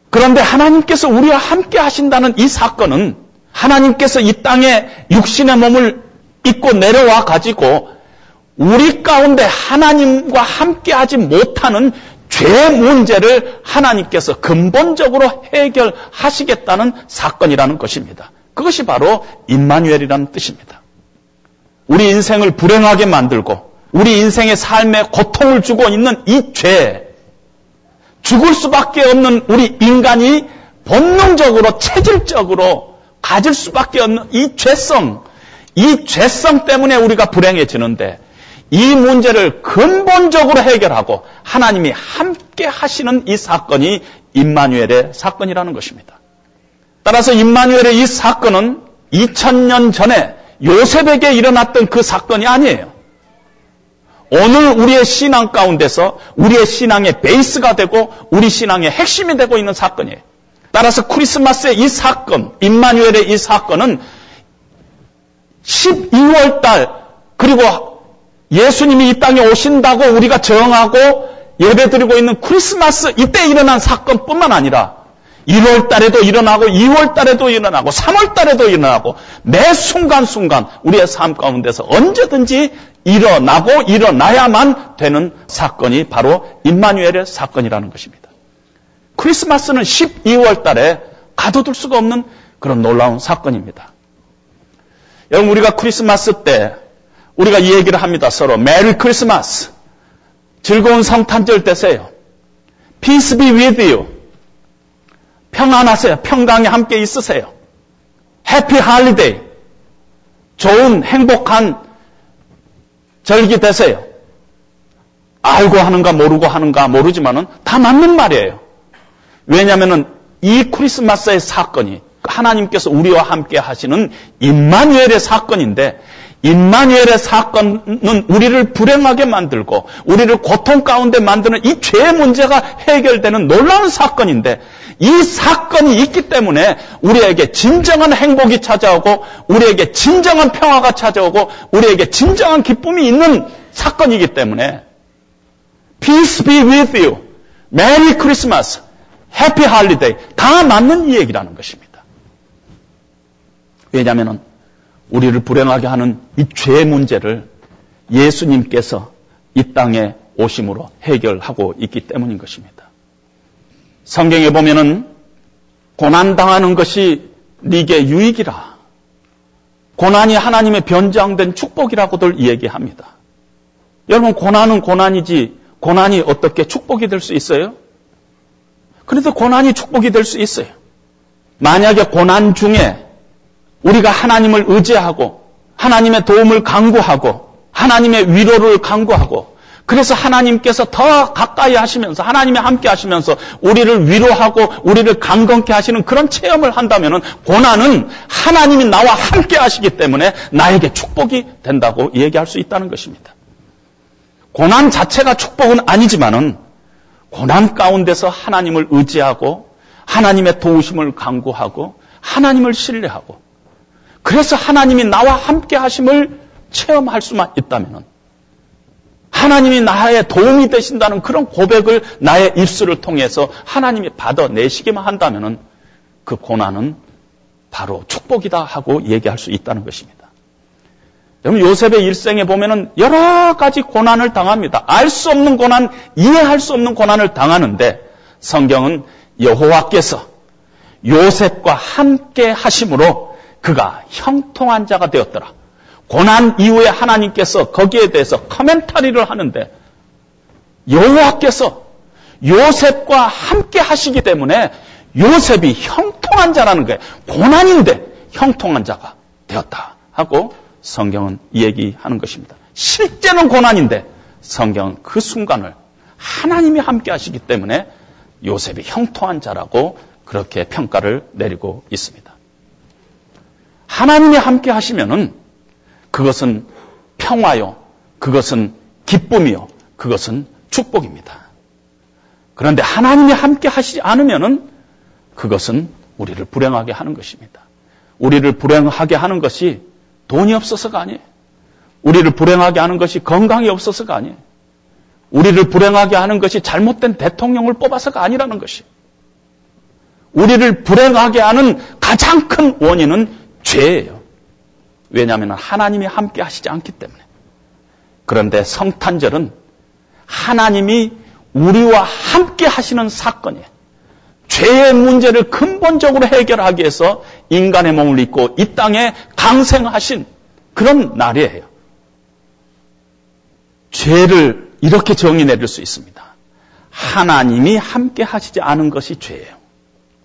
Speaker 5: 그런데 하나님께서 우리와 함께 하신다는 이 사건은 하나님께서 이 땅에 육신의 몸을 입고 내려와 가지고 우리 가운데 하나님과 함께 하지 못하는 죄 문제를 하나님께서 근본적으로 해결하시겠다는 사건이라는 것입니다. 그것이 바로 임마누엘이라는 뜻입니다. 우리 인생을 불행하게 만들고 우리 인생의 삶에 고통을 주고 있는 이 죄, 죽을 수밖에 없는 우리 인간이 본능적으로 체질적으로 가질 수밖에 없는 이 죄성, 이 죄성 때문에 우리가 불행해지는데 이 문제를 근본적으로 해결하고 하나님이 함께 하시는 이 사건이 임마누엘의 사건이라는 것입니다. 따라서 임마누엘의 이 사건은 2000년 전에 요셉에게 일어났던 그 사건이 아니에요. 오늘 우리의 신앙 가운데서 우리의 신앙의 베이스가 되고 우리 신앙의 핵심이 되고 있는 사건이에요. 따라서 크리스마스의 이 사건, 임마누엘의 이 사건은 12월 달 그리고 예수님이 이 땅에 오신다고 우리가 정하고 예배드리고 있는 크리스마스 이때 일어난 사건뿐만 아니라 1월 달에도 일어나고 2월 달에도 일어나고 3월 달에도 일어나고 매 순간순간 우리의 삶 가운데서 언제든지 일어나고 일어나야만 되는 사건이 바로 임마누엘의 사건이라는 것입니다. 크리스마스는 12월 달에 가둬둘 수가 없는 그런 놀라운 사건입니다. 여러분 우리가 크리스마스 때 우리가 이 얘기를 합니다. 서로 Merry Christmas 즐거운 성탄절 되세요. Peace be with you. 평안하세요. 평강에 함께 있으세요. Happy holiday. 좋은 행복한 절기 되세요. 알고 하는가 모르고 하는가 모르지만은 다 맞는 말이에요. 왜냐하면은 이 크리스마스의 사건이 하나님께서 우리와 함께 하시는 임마누엘의 사건인데 임마누엘의 사건은 우리를 불행하게 만들고 우리를 고통 가운데 만드는 이 죄의 문제가 해결되는 놀라운 사건인데 이 사건이 있기 때문에 우리에게 진정한 행복이 찾아오고 우리에게 진정한 평화가 찾아오고 우리에게 진정한 기쁨이 있는 사건이기 때문에 Peace be with you. Merry Christmas. Happy Holiday. 다 맞는 이 얘기라는 것입니다. 왜냐하면 우리를 불행하게 하는 이 죄 문제를 예수님께서 이 땅에 오심으로 해결하고 있기 때문인 것입니다. 성경에 보면은 고난 당하는 것이 네게 유익이라. 고난이 하나님의 변장된 축복이라고들 얘기합니다. 여러분 고난은 고난이지 고난이 어떻게 축복이 될 수 있어요? 그래도 고난이 축복이 될 수 있어요. 만약에 고난 중에 우리가 하나님을 의지하고 하나님의 도움을 강구하고 하나님의 위로를 강구하고 그래서 하나님께서 더 가까이 하시면서 하나님이 함께 하시면서 우리를 위로하고 우리를 강건케 하시는 그런 체험을 한다면 고난은 하나님이 나와 함께 하시기 때문에 나에게 축복이 된다고 얘기할 수 있다는 것입니다. 고난 자체가 축복은 아니지만은 고난 가운데서 하나님을 의지하고 하나님의 도우심을 강구하고 하나님을 신뢰하고 그래서 하나님이 나와 함께 하심을 체험할 수만 있다면 하나님이 나의 도움이 되신다는 그런 고백을 나의 입술을 통해서 하나님이 받아내시기만 한다면 그 고난은 바로 축복이다 하고 얘기할 수 있다는 것입니다. 여러분 요셉의 일생에 보면은 여러 가지 고난을 당합니다. 알 수 없는 고난, 이해할 수 없는 고난을 당하는데 성경은 여호와께서 요셉과 함께 하심으로 그가 형통한 자가 되었더라. 고난 이후에 하나님께서 거기에 대해서 커멘터리를 하는데 여호와께서 요셉과 함께 하시기 때문에 요셉이 형통한 자라는 거예요. 고난인데 형통한 자가 되었다 하고 성경은 얘기하는 것입니다. 실제는 고난인데 성경은 그 순간을 하나님이 함께 하시기 때문에 요셉이 형통한 자라고 그렇게 평가를 내리고 있습니다. 하나님이 함께 하시면은 그것은 평화요. 그것은 기쁨이요. 그것은 축복입니다. 그런데 하나님이 함께 하시지 않으면은 그것은 우리를 불행하게 하는 것입니다. 우리를 불행하게 하는 것이 돈이 없어서가 아니에요. 우리를 불행하게 하는 것이 건강이 없어서가 아니에요. 우리를 불행하게 하는 것이 잘못된 대통령을 뽑아서가 아니라는 것이. 우리를 불행하게 하는 가장 큰 원인은 죄예요. 왜냐하면 하나님이 함께 하시지 않기 때문에. 그런데 성탄절은 하나님이 우리와 함께 하시는 사건이에요. 죄의 문제를 근본적으로 해결하기 위해서 인간의 몸을 입고 이 땅에 강생하신 그런 날이에요. 죄를 이렇게 정의 내릴 수 있습니다. 하나님이 함께 하시지 않은 것이 죄예요.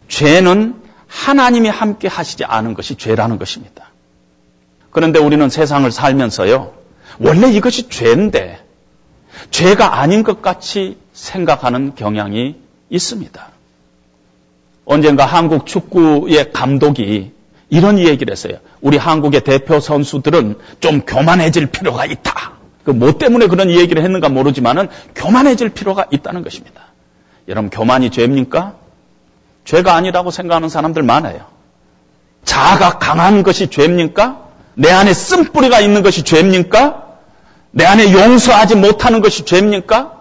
Speaker 5: 죄는 하나님이 함께 하시지 않은 것이 죄라는 것입니다. 그런데 우리는 세상을 살면서요, 원래 이것이 죄인데, 죄가 아닌 것 같이 생각하는 경향이 있습니다. 언젠가 한국 축구의 감독이 이런 얘기를 했어요. 우리 한국의 대표 선수들은 좀 교만해질 필요가 있다. 그 뭐 때문에 그런 얘기를 했는가 모르지만은 교만해질 필요가 있다는 것입니다. 여러분 교만이 죄입니까? 죄가 아니라고 생각하는 사람들 많아요. 자아가 강한 것이 죄입니까? 내 안에 쓴뿌리가 있는 것이 죄입니까? 내 안에 용서하지 못하는 것이 죄입니까?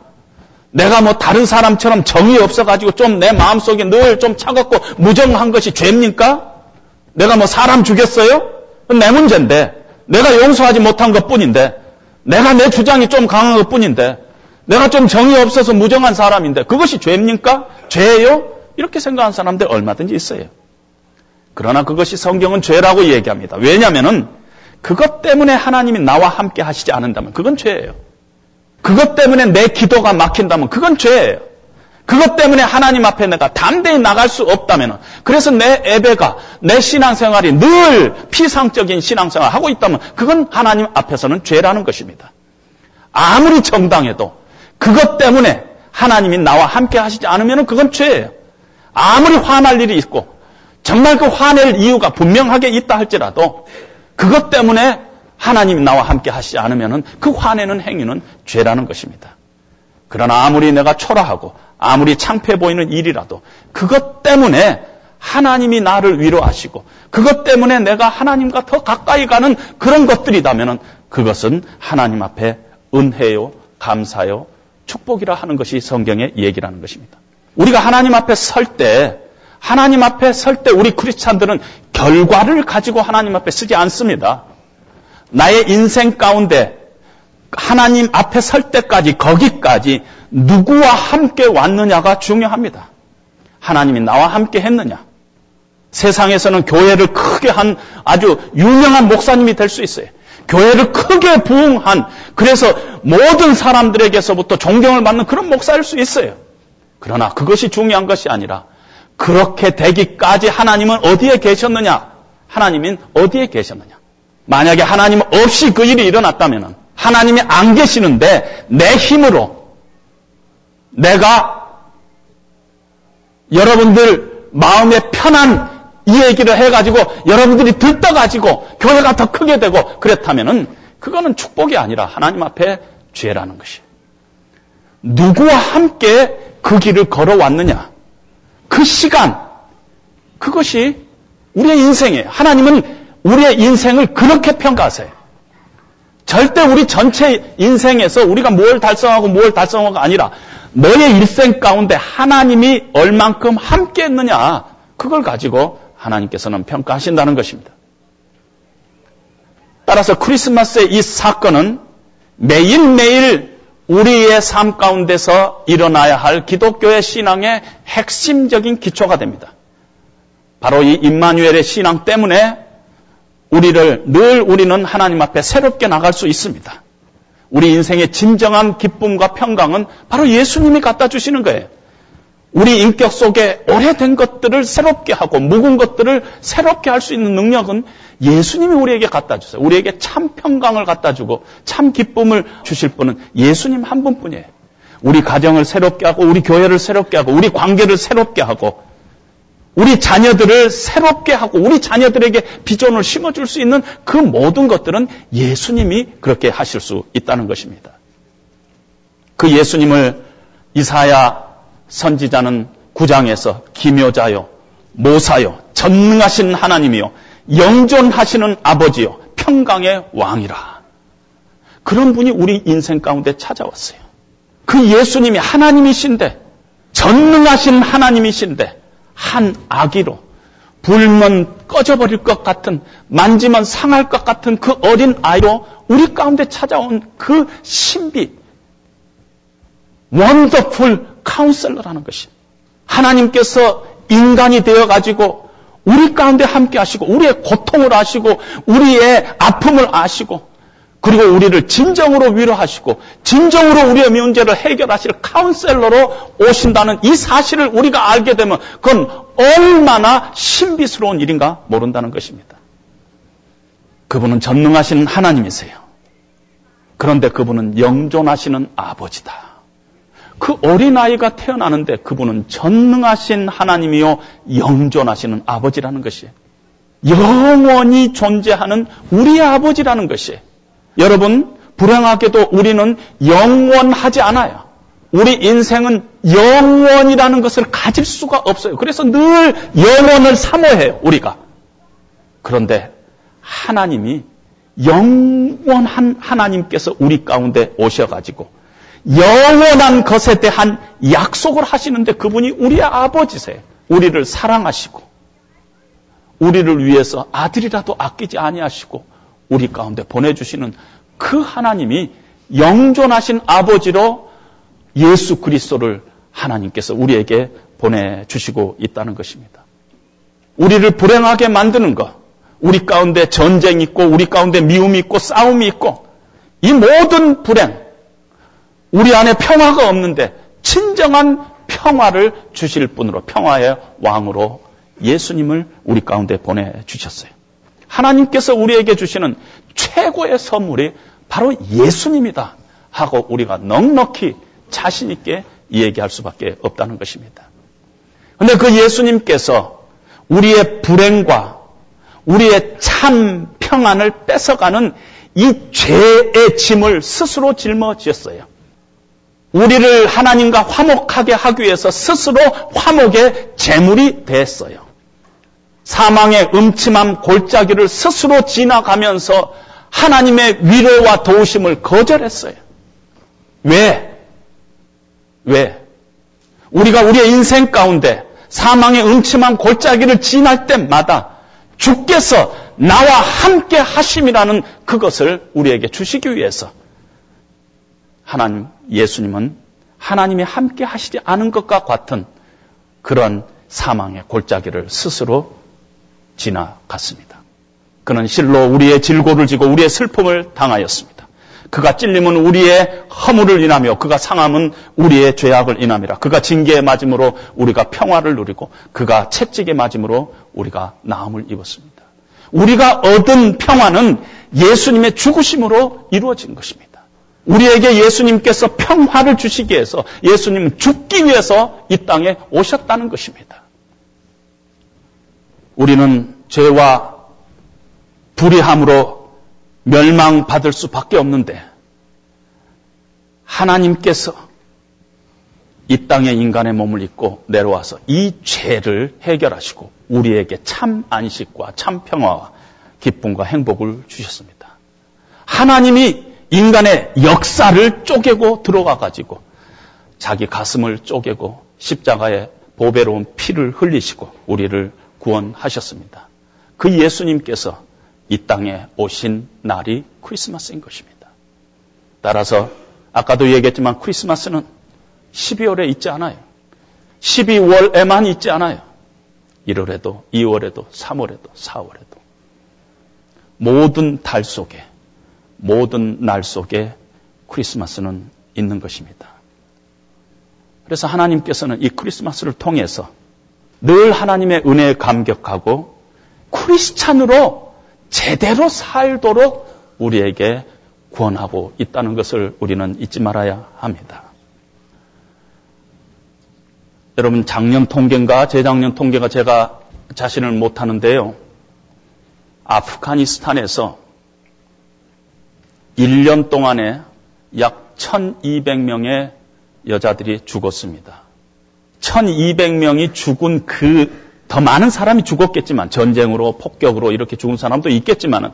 Speaker 5: 내가 뭐 다른 사람처럼 정이 없어가지고 좀 내 마음속에 늘 좀 차갑고 무정한 것이 죄입니까? 내가 뭐 사람 죽였어요? 내 문제인데. 내가 용서하지 못한 것 뿐인데. 내가 내 주장이 좀 강한 것 뿐인데. 내가 좀 정이 없어서 무정한 사람인데. 그것이 죄입니까? 죄예요? 이렇게 생각하는 사람들 얼마든지 있어요. 그러나 그것이 성경은 죄라고 얘기합니다. 왜냐하면은 그것 때문에 하나님이 나와 함께 하시지 않는다면 그건 죄예요. 그것 때문에 내 기도가 막힌다면 그건 죄예요. 그것 때문에 하나님 앞에 내가 담대히 나갈 수 없다면 그래서 내 예배가 내 신앙생활이 늘 피상적인 신앙생활을 하고 있다면 그건 하나님 앞에서는 죄라는 것입니다. 아무리 정당해도 그것 때문에 하나님이 나와 함께 하시지 않으면 그건 죄예요. 아무리 화날 일이 있고 정말 그 화낼 이유가 분명하게 있다 할지라도 그것 때문에 하나님이 나와 함께 하시지 않으면 그 화내는 행위는 죄라는 것입니다. 그러나 아무리 내가 초라하고 아무리 창피해 보이는 일이라도 그것 때문에 하나님이 나를 위로하시고 그것 때문에 내가 하나님과 더 가까이 가는 그런 것들이라면 그것은 하나님 앞에 은혜요, 감사요, 축복이라 하는 것이 성경의 얘기라는 것입니다. 우리가 하나님 앞에 설 때, 하나님 앞에 설 때 우리 크리스찬들은 결과를 가지고 하나님 앞에 쓰지 않습니다. 나의 인생 가운데 하나님 앞에 설 때까지, 거기까지 누구와 함께 왔느냐가 중요합니다. 하나님이 나와 함께 했느냐. 세상에서는 교회를 크게 한 아주 유명한 목사님이 될 수 있어요. 교회를 크게 부흥한, 그래서 모든 사람들에게서부터 존경을 받는 그런 목사일 수 있어요. 그러나 그것이 중요한 것이 아니라 그렇게 되기까지 하나님은 어디에 계셨느냐? 하나님은 어디에 계셨느냐? 만약에 하나님 없이 그 일이 일어났다면 하나님이 안 계시는데 내 힘으로 내가 여러분들 마음에 편한 이 얘기를 해가지고 여러분들이 들떠가지고 교회가 더 크게 되고 그렇다면은 그거는 축복이 아니라 하나님 앞에 죄라는 것이. 누구와 함께 그 길을 걸어왔느냐. 그 시간, 그것이 우리의 인생이에요. 하나님은 우리의 인생을 그렇게 평가하세요. 절대 우리 전체 인생에서 우리가 뭘 달성하고 뭘 달성하고가 아니라 너의 일생 가운데 하나님이 얼만큼 함께 했느냐, 그걸 가지고 하나님께서는 평가하신다는 것입니다. 따라서 크리스마스의 이 사건은 매일매일 우리의 삶 가운데서 일어나야 할 기독교의 신앙의 핵심적인 기초가 됩니다. 바로 이 임마누엘의 신앙 때문에 우리를 늘 우리는 하나님 앞에 새롭게 나갈 수 있습니다. 우리 인생의 진정한 기쁨과 평강은 바로 예수님이 갖다 주시는 거예요. 우리 인격 속에 오래된 것들을 새롭게 하고 묵은 것들을 새롭게 할 수 있는 능력은 예수님이 우리에게 갖다 주세요. 우리에게 참 평강을 갖다 주고 참 기쁨을 주실 분은 예수님 한 분뿐이에요. 우리 가정을 새롭게 하고 우리 교회를 새롭게 하고 우리 관계를 새롭게 하고 우리 자녀들을 새롭게 하고 우리 자녀들에게 비전을 심어줄 수 있는 그 모든 것들은 예수님이 그렇게 하실 수 있다는 것입니다. 그 예수님을 이사야 선지자는 구장에서 기묘자요, 모사요, 전능하신 하나님이요, 영존하시는 아버지요, 평강의 왕이라. 그런 분이 우리 인생 가운데 찾아왔어요. 그 예수님이 하나님이신데, 전능하신 하나님이신데, 한 아기로 불면 꺼져버릴 것 같은, 만지면 상할 것 같은 그 어린 아이로 우리 가운데 찾아온 그 신비, 원더풀 카운셀러라는 것이 하나님께서 인간이 되어 가지고 우리 가운데 함께 하시고 우리의 고통을 아시고 우리의 아픔을 아시고 그리고 우리를 진정으로 위로하시고 진정으로 우리의 문제를 해결하실 카운셀러로 오신다는 이 사실을 우리가 알게 되면 그건 얼마나 신비스러운 일인가 모른다는 것입니다. 그분은 전능하신 하나님이세요. 그런데 그분은 영존하시는 아버지다. 그 어린아이가 태어나는데 그분은 전능하신 하나님이요 영존하시는 아버지라는 것이 영원히 존재하는 우리의 아버지라는 것이 여러분 불행하게도 우리는 영원하지 않아요. 우리 인생은 영원이라는 것을 가질 수가 없어요. 그래서 늘 영원을 사모해요, 우리가. 그런데 하나님이 영원한 하나님께서 우리 가운데 오셔가지고 영원한 것에 대한 약속을 하시는데 그분이 우리의 아버지세요. 우리를 사랑하시고 우리를 위해서 아들이라도 아끼지 아니하시고 우리 가운데 보내주시는 그 하나님이 영존하신 아버지로 예수 그리스도를 하나님께서 우리에게 보내주시고 있다는 것입니다. 우리를 불행하게 만드는 것, 우리 가운데 전쟁이 있고, 우리 가운데 미움이 있고, 싸움이 있고, 이 모든 불행, 우리 안에 평화가 없는데 진정한 평화를 주실 분으로 평화의 왕으로 예수님을 우리 가운데 보내주셨어요. 하나님께서 우리에게 주시는 최고의 선물이 바로 예수님이다 하고 우리가 넉넉히 자신있게 얘기할 수밖에 없다는 것입니다. 근데 그 예수님께서 우리의 불행과 우리의 참 평안을 뺏어가는 이 죄의 짐을 스스로 짊어지셨어요. 우리를 하나님과 화목하게 하기 위해서 스스로 화목의 제물이 됐어요. 사망의 음침한 골짜기를 스스로 지나가면서 하나님의 위로와 도우심을 거절했어요. 왜? 왜? 우리가 우리의 인생 가운데 사망의 음침한 골짜기를 지날 때마다 주께서 나와 함께 하심이라는 그것을 우리에게 주시기 위해서 하나님, 예수님은 하나님이 함께 하시지 않은 것과 같은 그런 사망의 골짜기를 스스로 지나갔습니다. 그는 실로 우리의 질고를 지고 우리의 슬픔을 당하였습니다. 그가 찔림은 우리의 허물을 인하며 그가 상함은 우리의 죄악을 인함이라. 그가 징계에 맞음으로 우리가 평화를 누리고 그가 채찍에 맞음으로 우리가 나음을 입었습니다. 우리가 얻은 평화는 예수님의 죽으심으로 이루어진 것입니다. 우리에게 예수님께서 평화를 주시기 위해서 예수님은 죽기 위해서 이 땅에 오셨다는 것입니다. 우리는 죄와 불의함으로 멸망받을 수밖에 없는데 하나님께서 이 땅에 인간의 몸을 입고 내려와서 이 죄를 해결하시고 우리에게 참 안식과 참 평화와 기쁨과 행복을 주셨습니다. 하나님이 인간의 역사를 쪼개고 들어와 가지고 자기 가슴을 쪼개고 십자가에 보배로운 피를 흘리시고 우리를 구원하셨습니다. 그 예수님께서 이 땅에 오신 날이 크리스마스인 것입니다. 따라서 아까도 얘기했지만 크리스마스는 12월에 있지 않아요. 12월에만 있지 않아요. 1월에도, 2월에도, 3월에도, 4월에도. 모든 달 속에 모든 날 속에 크리스마스는 있는 것입니다. 그래서 하나님께서는 이 크리스마스를 통해서 늘 하나님의 은혜에 감격하고 크리스찬으로 제대로 살도록 우리에게 구원하고 있다는 것을 우리는 잊지 말아야 합니다. 여러분 작년 통계인가 재작년 통계가 제가 자신을 못하는데요. 아프가니스탄에서 1년 동안에 약 1200명의 여자들이 죽었습니다. 1200명이 죽은 그 더 많은 사람이 죽었겠지만 전쟁으로 폭격으로 이렇게 죽은 사람도 있겠지만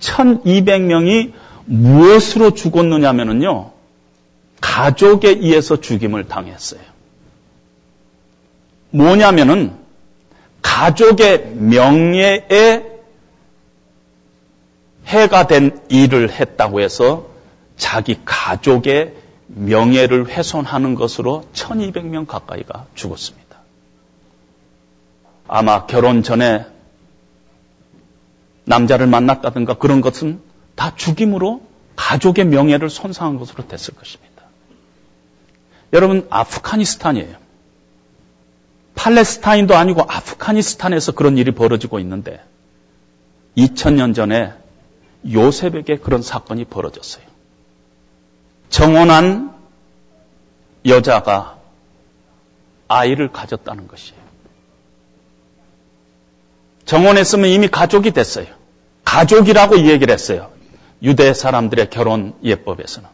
Speaker 5: 1200명이 무엇으로 죽었느냐면요. 가족에 의해서 죽임을 당했어요. 뭐냐면은 가족의 명예에 해가 된 일을 했다고 해서 자기 가족의 명예를 훼손하는 것으로 1200명 가까이가 죽었습니다. 아마 결혼 전에 남자를 만났다든가 그런 것은 다 죽임으로 가족의 명예를 손상한 것으로 됐을 것입니다. 여러분, 아프가니스탄이에요. 팔레스타인도 아니고 아프가니스탄에서 그런 일이 벌어지고 있는데 2000년 전에 요셉에게 그런 사건이 벌어졌어요. 정혼한 여자가 아이를 가졌다는 것이에요. 정혼했으면 이미 가족이 됐어요. 가족이라고 얘기를 했어요. 유대 사람들의 결혼 예법에서는.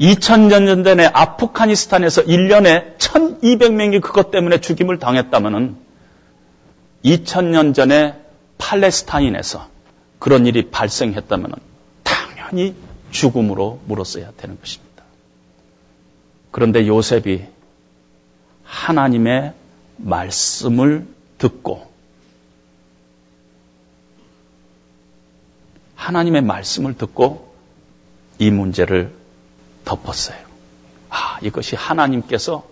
Speaker 5: 2000년 전에 아프가니스탄에서 1년에 1200명이 그것 때문에 죽임을 당했다면 2000년 전에 팔레스타인에서 그런 일이 발생했다면 당연히 죽음으로 물었어야 되는 것입니다. 그런데 요셉이 하나님의 말씀을 듣고 하나님의 말씀을 듣고 이 문제를 덮었어요. 아, 이것이 하나님께서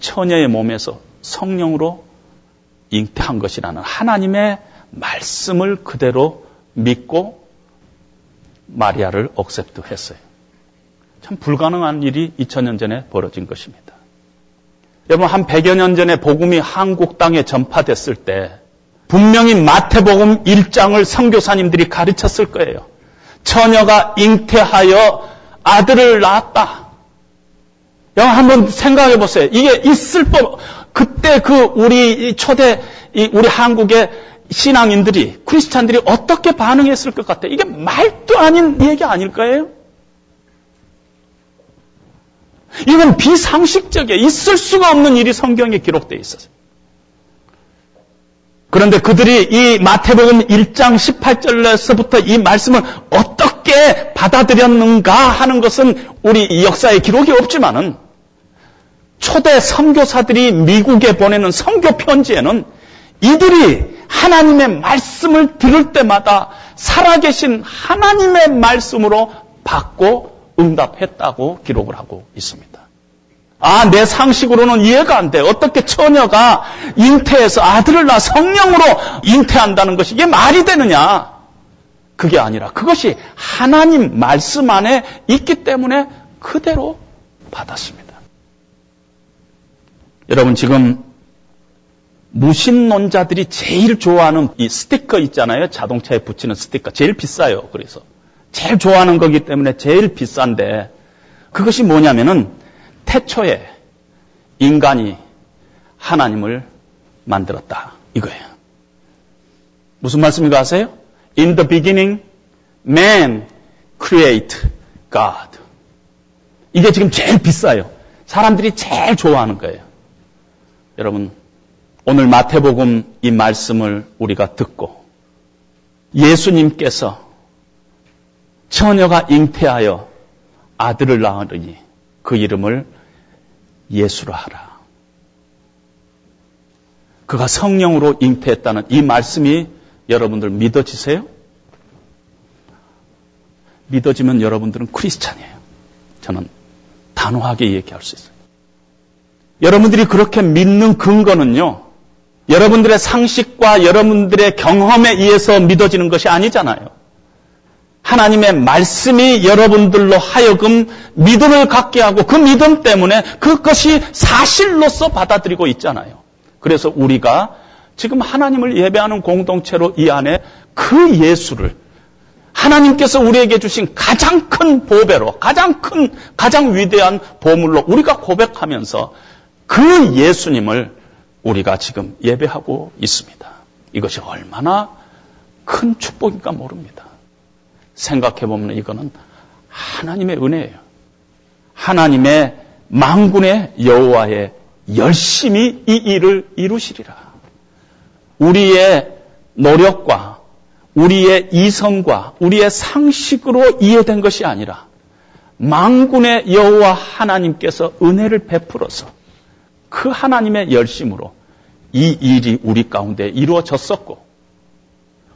Speaker 5: 처녀의 몸에서 성령으로 잉태한 것이라는 하나님의 말씀을 그대로 믿고 마리아를 accept 했어요. 참 불가능한 일이 2000년 전에 벌어진 것입니다. 여러분, 한 100여 년 전에 복음이 한국 땅에 전파됐을 때 분명히 마태복음 1장을 선교사님들이 가르쳤을 거예요. 처녀가 잉태하여 아들을 낳았다. 여러분 한번 생각해 보세요. 이게 있을 법, 그때 그 우리 초대, 우리 한국의 신앙인들이, 크리스찬들이 어떻게 반응했을 것 같아요? 이게 말도 아닌 얘기 아닐까요? 이건 비상식적이에요. 있을 수가 없는 일이 성경에 기록되어 있어요. 그런데 그들이 이 마태복음 1장 18절에서부터 이 말씀을 어떻게 받아들였는가 하는 것은 우리 역사에 기록이 없지만은 초대 선교사들이 미국에 보내는 선교 편지에는 이들이 하나님의 말씀을 들을 때마다 살아계신 하나님의 말씀으로 받고 응답했다고 기록을 하고 있습니다. 아, 내 상식으로는 이해가 안 돼. 어떻게 처녀가 잉태해서 아들을 낳아 성령으로 잉태한다는 것이 이게 말이 되느냐? 그게 아니라 그것이 하나님 말씀 안에 있기 때문에 그대로 받았습니다. 여러분 지금 무신론자들이 제일 좋아하는 이 스티커 있잖아요. 자동차에 붙이는 스티커. 제일 비싸요. 그래서 제일 좋아하는 거기 때문에 제일 비싼데 그것이 뭐냐면은 태초에 인간이 하나님을 만들었다. 이거예요. 무슨 말씀인가 아세요? In the beginning, man create God. 이게 지금 제일 비싸요. 사람들이 제일 좋아하는 거예요. 여러분, 오늘 마태복음 이 말씀을 우리가 듣고 예수님께서 처녀가 잉태하여 아들을 낳으니 그 이름을 예수로 하라. 그가 성령으로 잉태했다는 이 말씀이 여러분들 믿어지세요? 믿어지면 여러분들은 크리스찬이에요. 저는 단호하게 얘기할 수 있어요. 여러분들이 그렇게 믿는 근거는요, 여러분들의 상식과 여러분들의 경험에 의해서 믿어지는 것이 아니잖아요. 하나님의 말씀이 여러분들로 하여금 믿음을 갖게 하고 그 믿음 때문에 그것이 사실로서 받아들이고 있잖아요. 그래서 우리가 지금 하나님을 예배하는 공동체로 이 안에 그 예수를 하나님께서 우리에게 주신 가장 큰 보배로, 가장 큰, 가장 위대한 보물로 우리가 고백하면서 그 예수님을 우리가 지금 예배하고 있습니다. 이것이 얼마나 큰 축복인가 모릅니다. 생각해보면 이거는 하나님의 은혜예요. 하나님의 망군의 여호와의 열심히 이 일을 이루시리라. 우리의 노력과 우리의 이성과 우리의 상식으로 이해된 것이 아니라 망군의 여호와 하나님께서 은혜를 베풀어서 그 하나님의 열심으로 이 일이 우리 가운데 이루어졌었고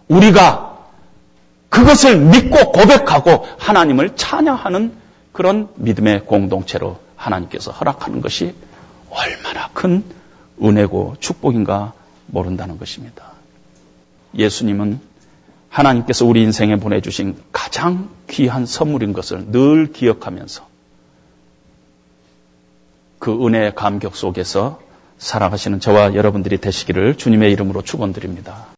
Speaker 5: 우리가 그것을 믿고 고백하고 하나님을 찬양하는 그런 믿음의 공동체로 하나님께서 허락하는 것이 얼마나 큰 은혜고 축복인가 모른다는 것입니다. 예수님은 하나님께서 우리 인생에 보내주신 가장 귀한 선물인 것을 늘 기억하면서 그 은혜의 감격 속에서 살아가시는 저와 여러분들이 되시기를 주님의 이름으로 축원드립니다.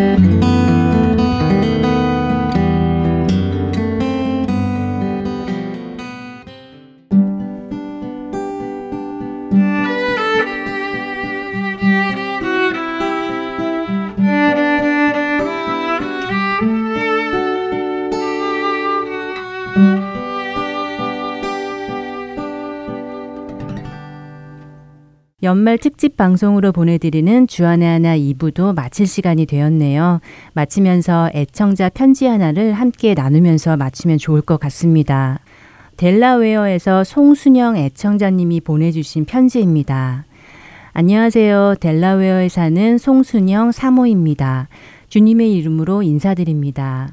Speaker 6: thank you.
Speaker 2: 연말 특집 방송으로 보내드리는 주안의 하나 2부도 마칠 시간이 되었네요. 마치면서 애청자 편지 하나를 함께 나누면서 마치면 좋을 것 같습니다. 델라웨어에서 송순영 애청자님이 보내주신 편지입니다. 안녕하세요. 델라웨어에 사는 송순영 사모입니다. 주님의 이름으로 인사드립니다.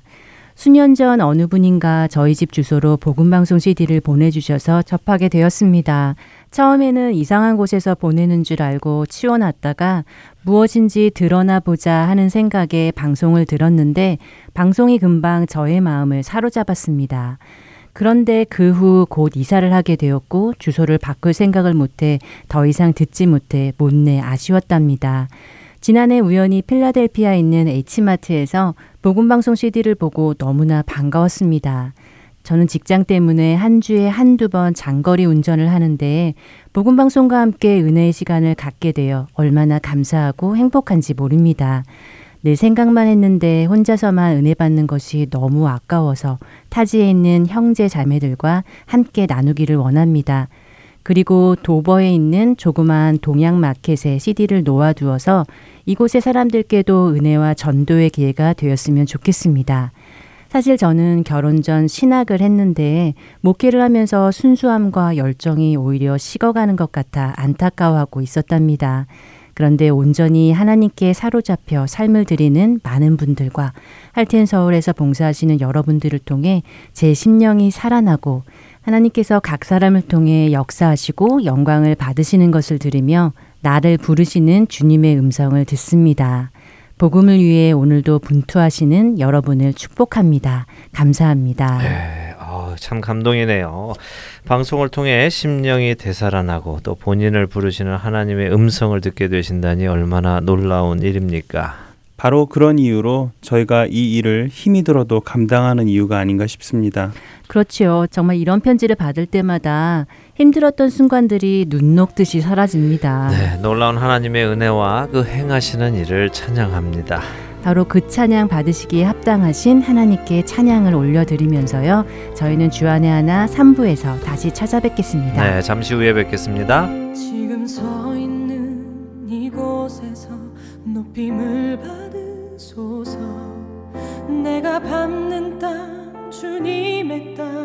Speaker 2: 수년 전 어느 분인가 저희 집 주소로 복음방송 CD를 보내주셔서 접하게 되었습니다. 처음에는 이상한 곳에서 보내는 줄 알고 치워놨다가 무엇인지 드러나 보자 하는 생각에 방송을 들었는데 방송이 금방 저의 마음을 사로잡았습니다. 그런데 그 후 곧 이사를 하게 되었고 주소를 바꿀 생각을 못해 더 이상 듣지 못해 못내 아쉬웠답니다. 지난해 우연히 필라델피아에 있는 H마트에서 복음방송 CD를 보고 너무나 반가웠습니다. 저는 직장 때문에 한 주에 한두 번 장거리 운전을 하는데 복음방송과 함께 은혜의 시간을 갖게 되어 얼마나 감사하고 행복한지 모릅니다. 내 생각만 했는데 혼자서만 은혜 받는 것이 너무 아까워서 타지에 있는 형제 자매들과 함께 나누기를 원합니다. 그리고 도버에 있는 조그만 동양 마켓에 CD를 놓아두어서 이곳의 사람들께도 은혜와 전도의 기회가 되었으면 좋겠습니다. 사실 저는 결혼 전 신학을 했는데 목회를 하면서 순수함과 열정이 오히려 식어가는 것 같아 안타까워하고 있었답니다. 그런데 온전히 하나님께 사로잡혀 삶을 드리는 많은 분들과 할텐 서울에서 봉사하시는 여러분들을 통해 제 심령이 살아나고 하나님께서 각 사람을 통해 역사하시고 영광을 받으시는 것을 들으며 나를 부르시는 주님의 음성을 듣습니다. 복음을 위해 오늘도 분투하시는 여러분을 축복합니다. 감사합니다.
Speaker 1: 네, 어, 참 감동이네요. 방송을 통해 심령이 되살아나고 또 본인을 부르시는 하나님의 음성을 듣게 되신다니 얼마나 놀라운 일입니까?
Speaker 3: 바로 그런 이유로 저희가 이 일을 힘이 들어도 감당하는 이유가 아닌가 싶습니다.
Speaker 2: 그렇지요. 정말 이런 편지를 받을 때마다 힘들었던 순간들이 눈 녹듯이 사라집니다.
Speaker 1: 네, 놀라운 하나님의 은혜와 그 행하시는 일을 찬양합니다.
Speaker 2: 바로 그 찬양 받으시기에 합당하신 하나님께 찬양을 올려드리면서요. 저희는 주안의 하나 3부에서 다시 찾아뵙겠습니다.
Speaker 1: 네, 잠시 후에 뵙겠습니다.
Speaker 7: 지금 서 있는 이곳에서 높임을 받으소서 내가 밟는 땅 주님의 땅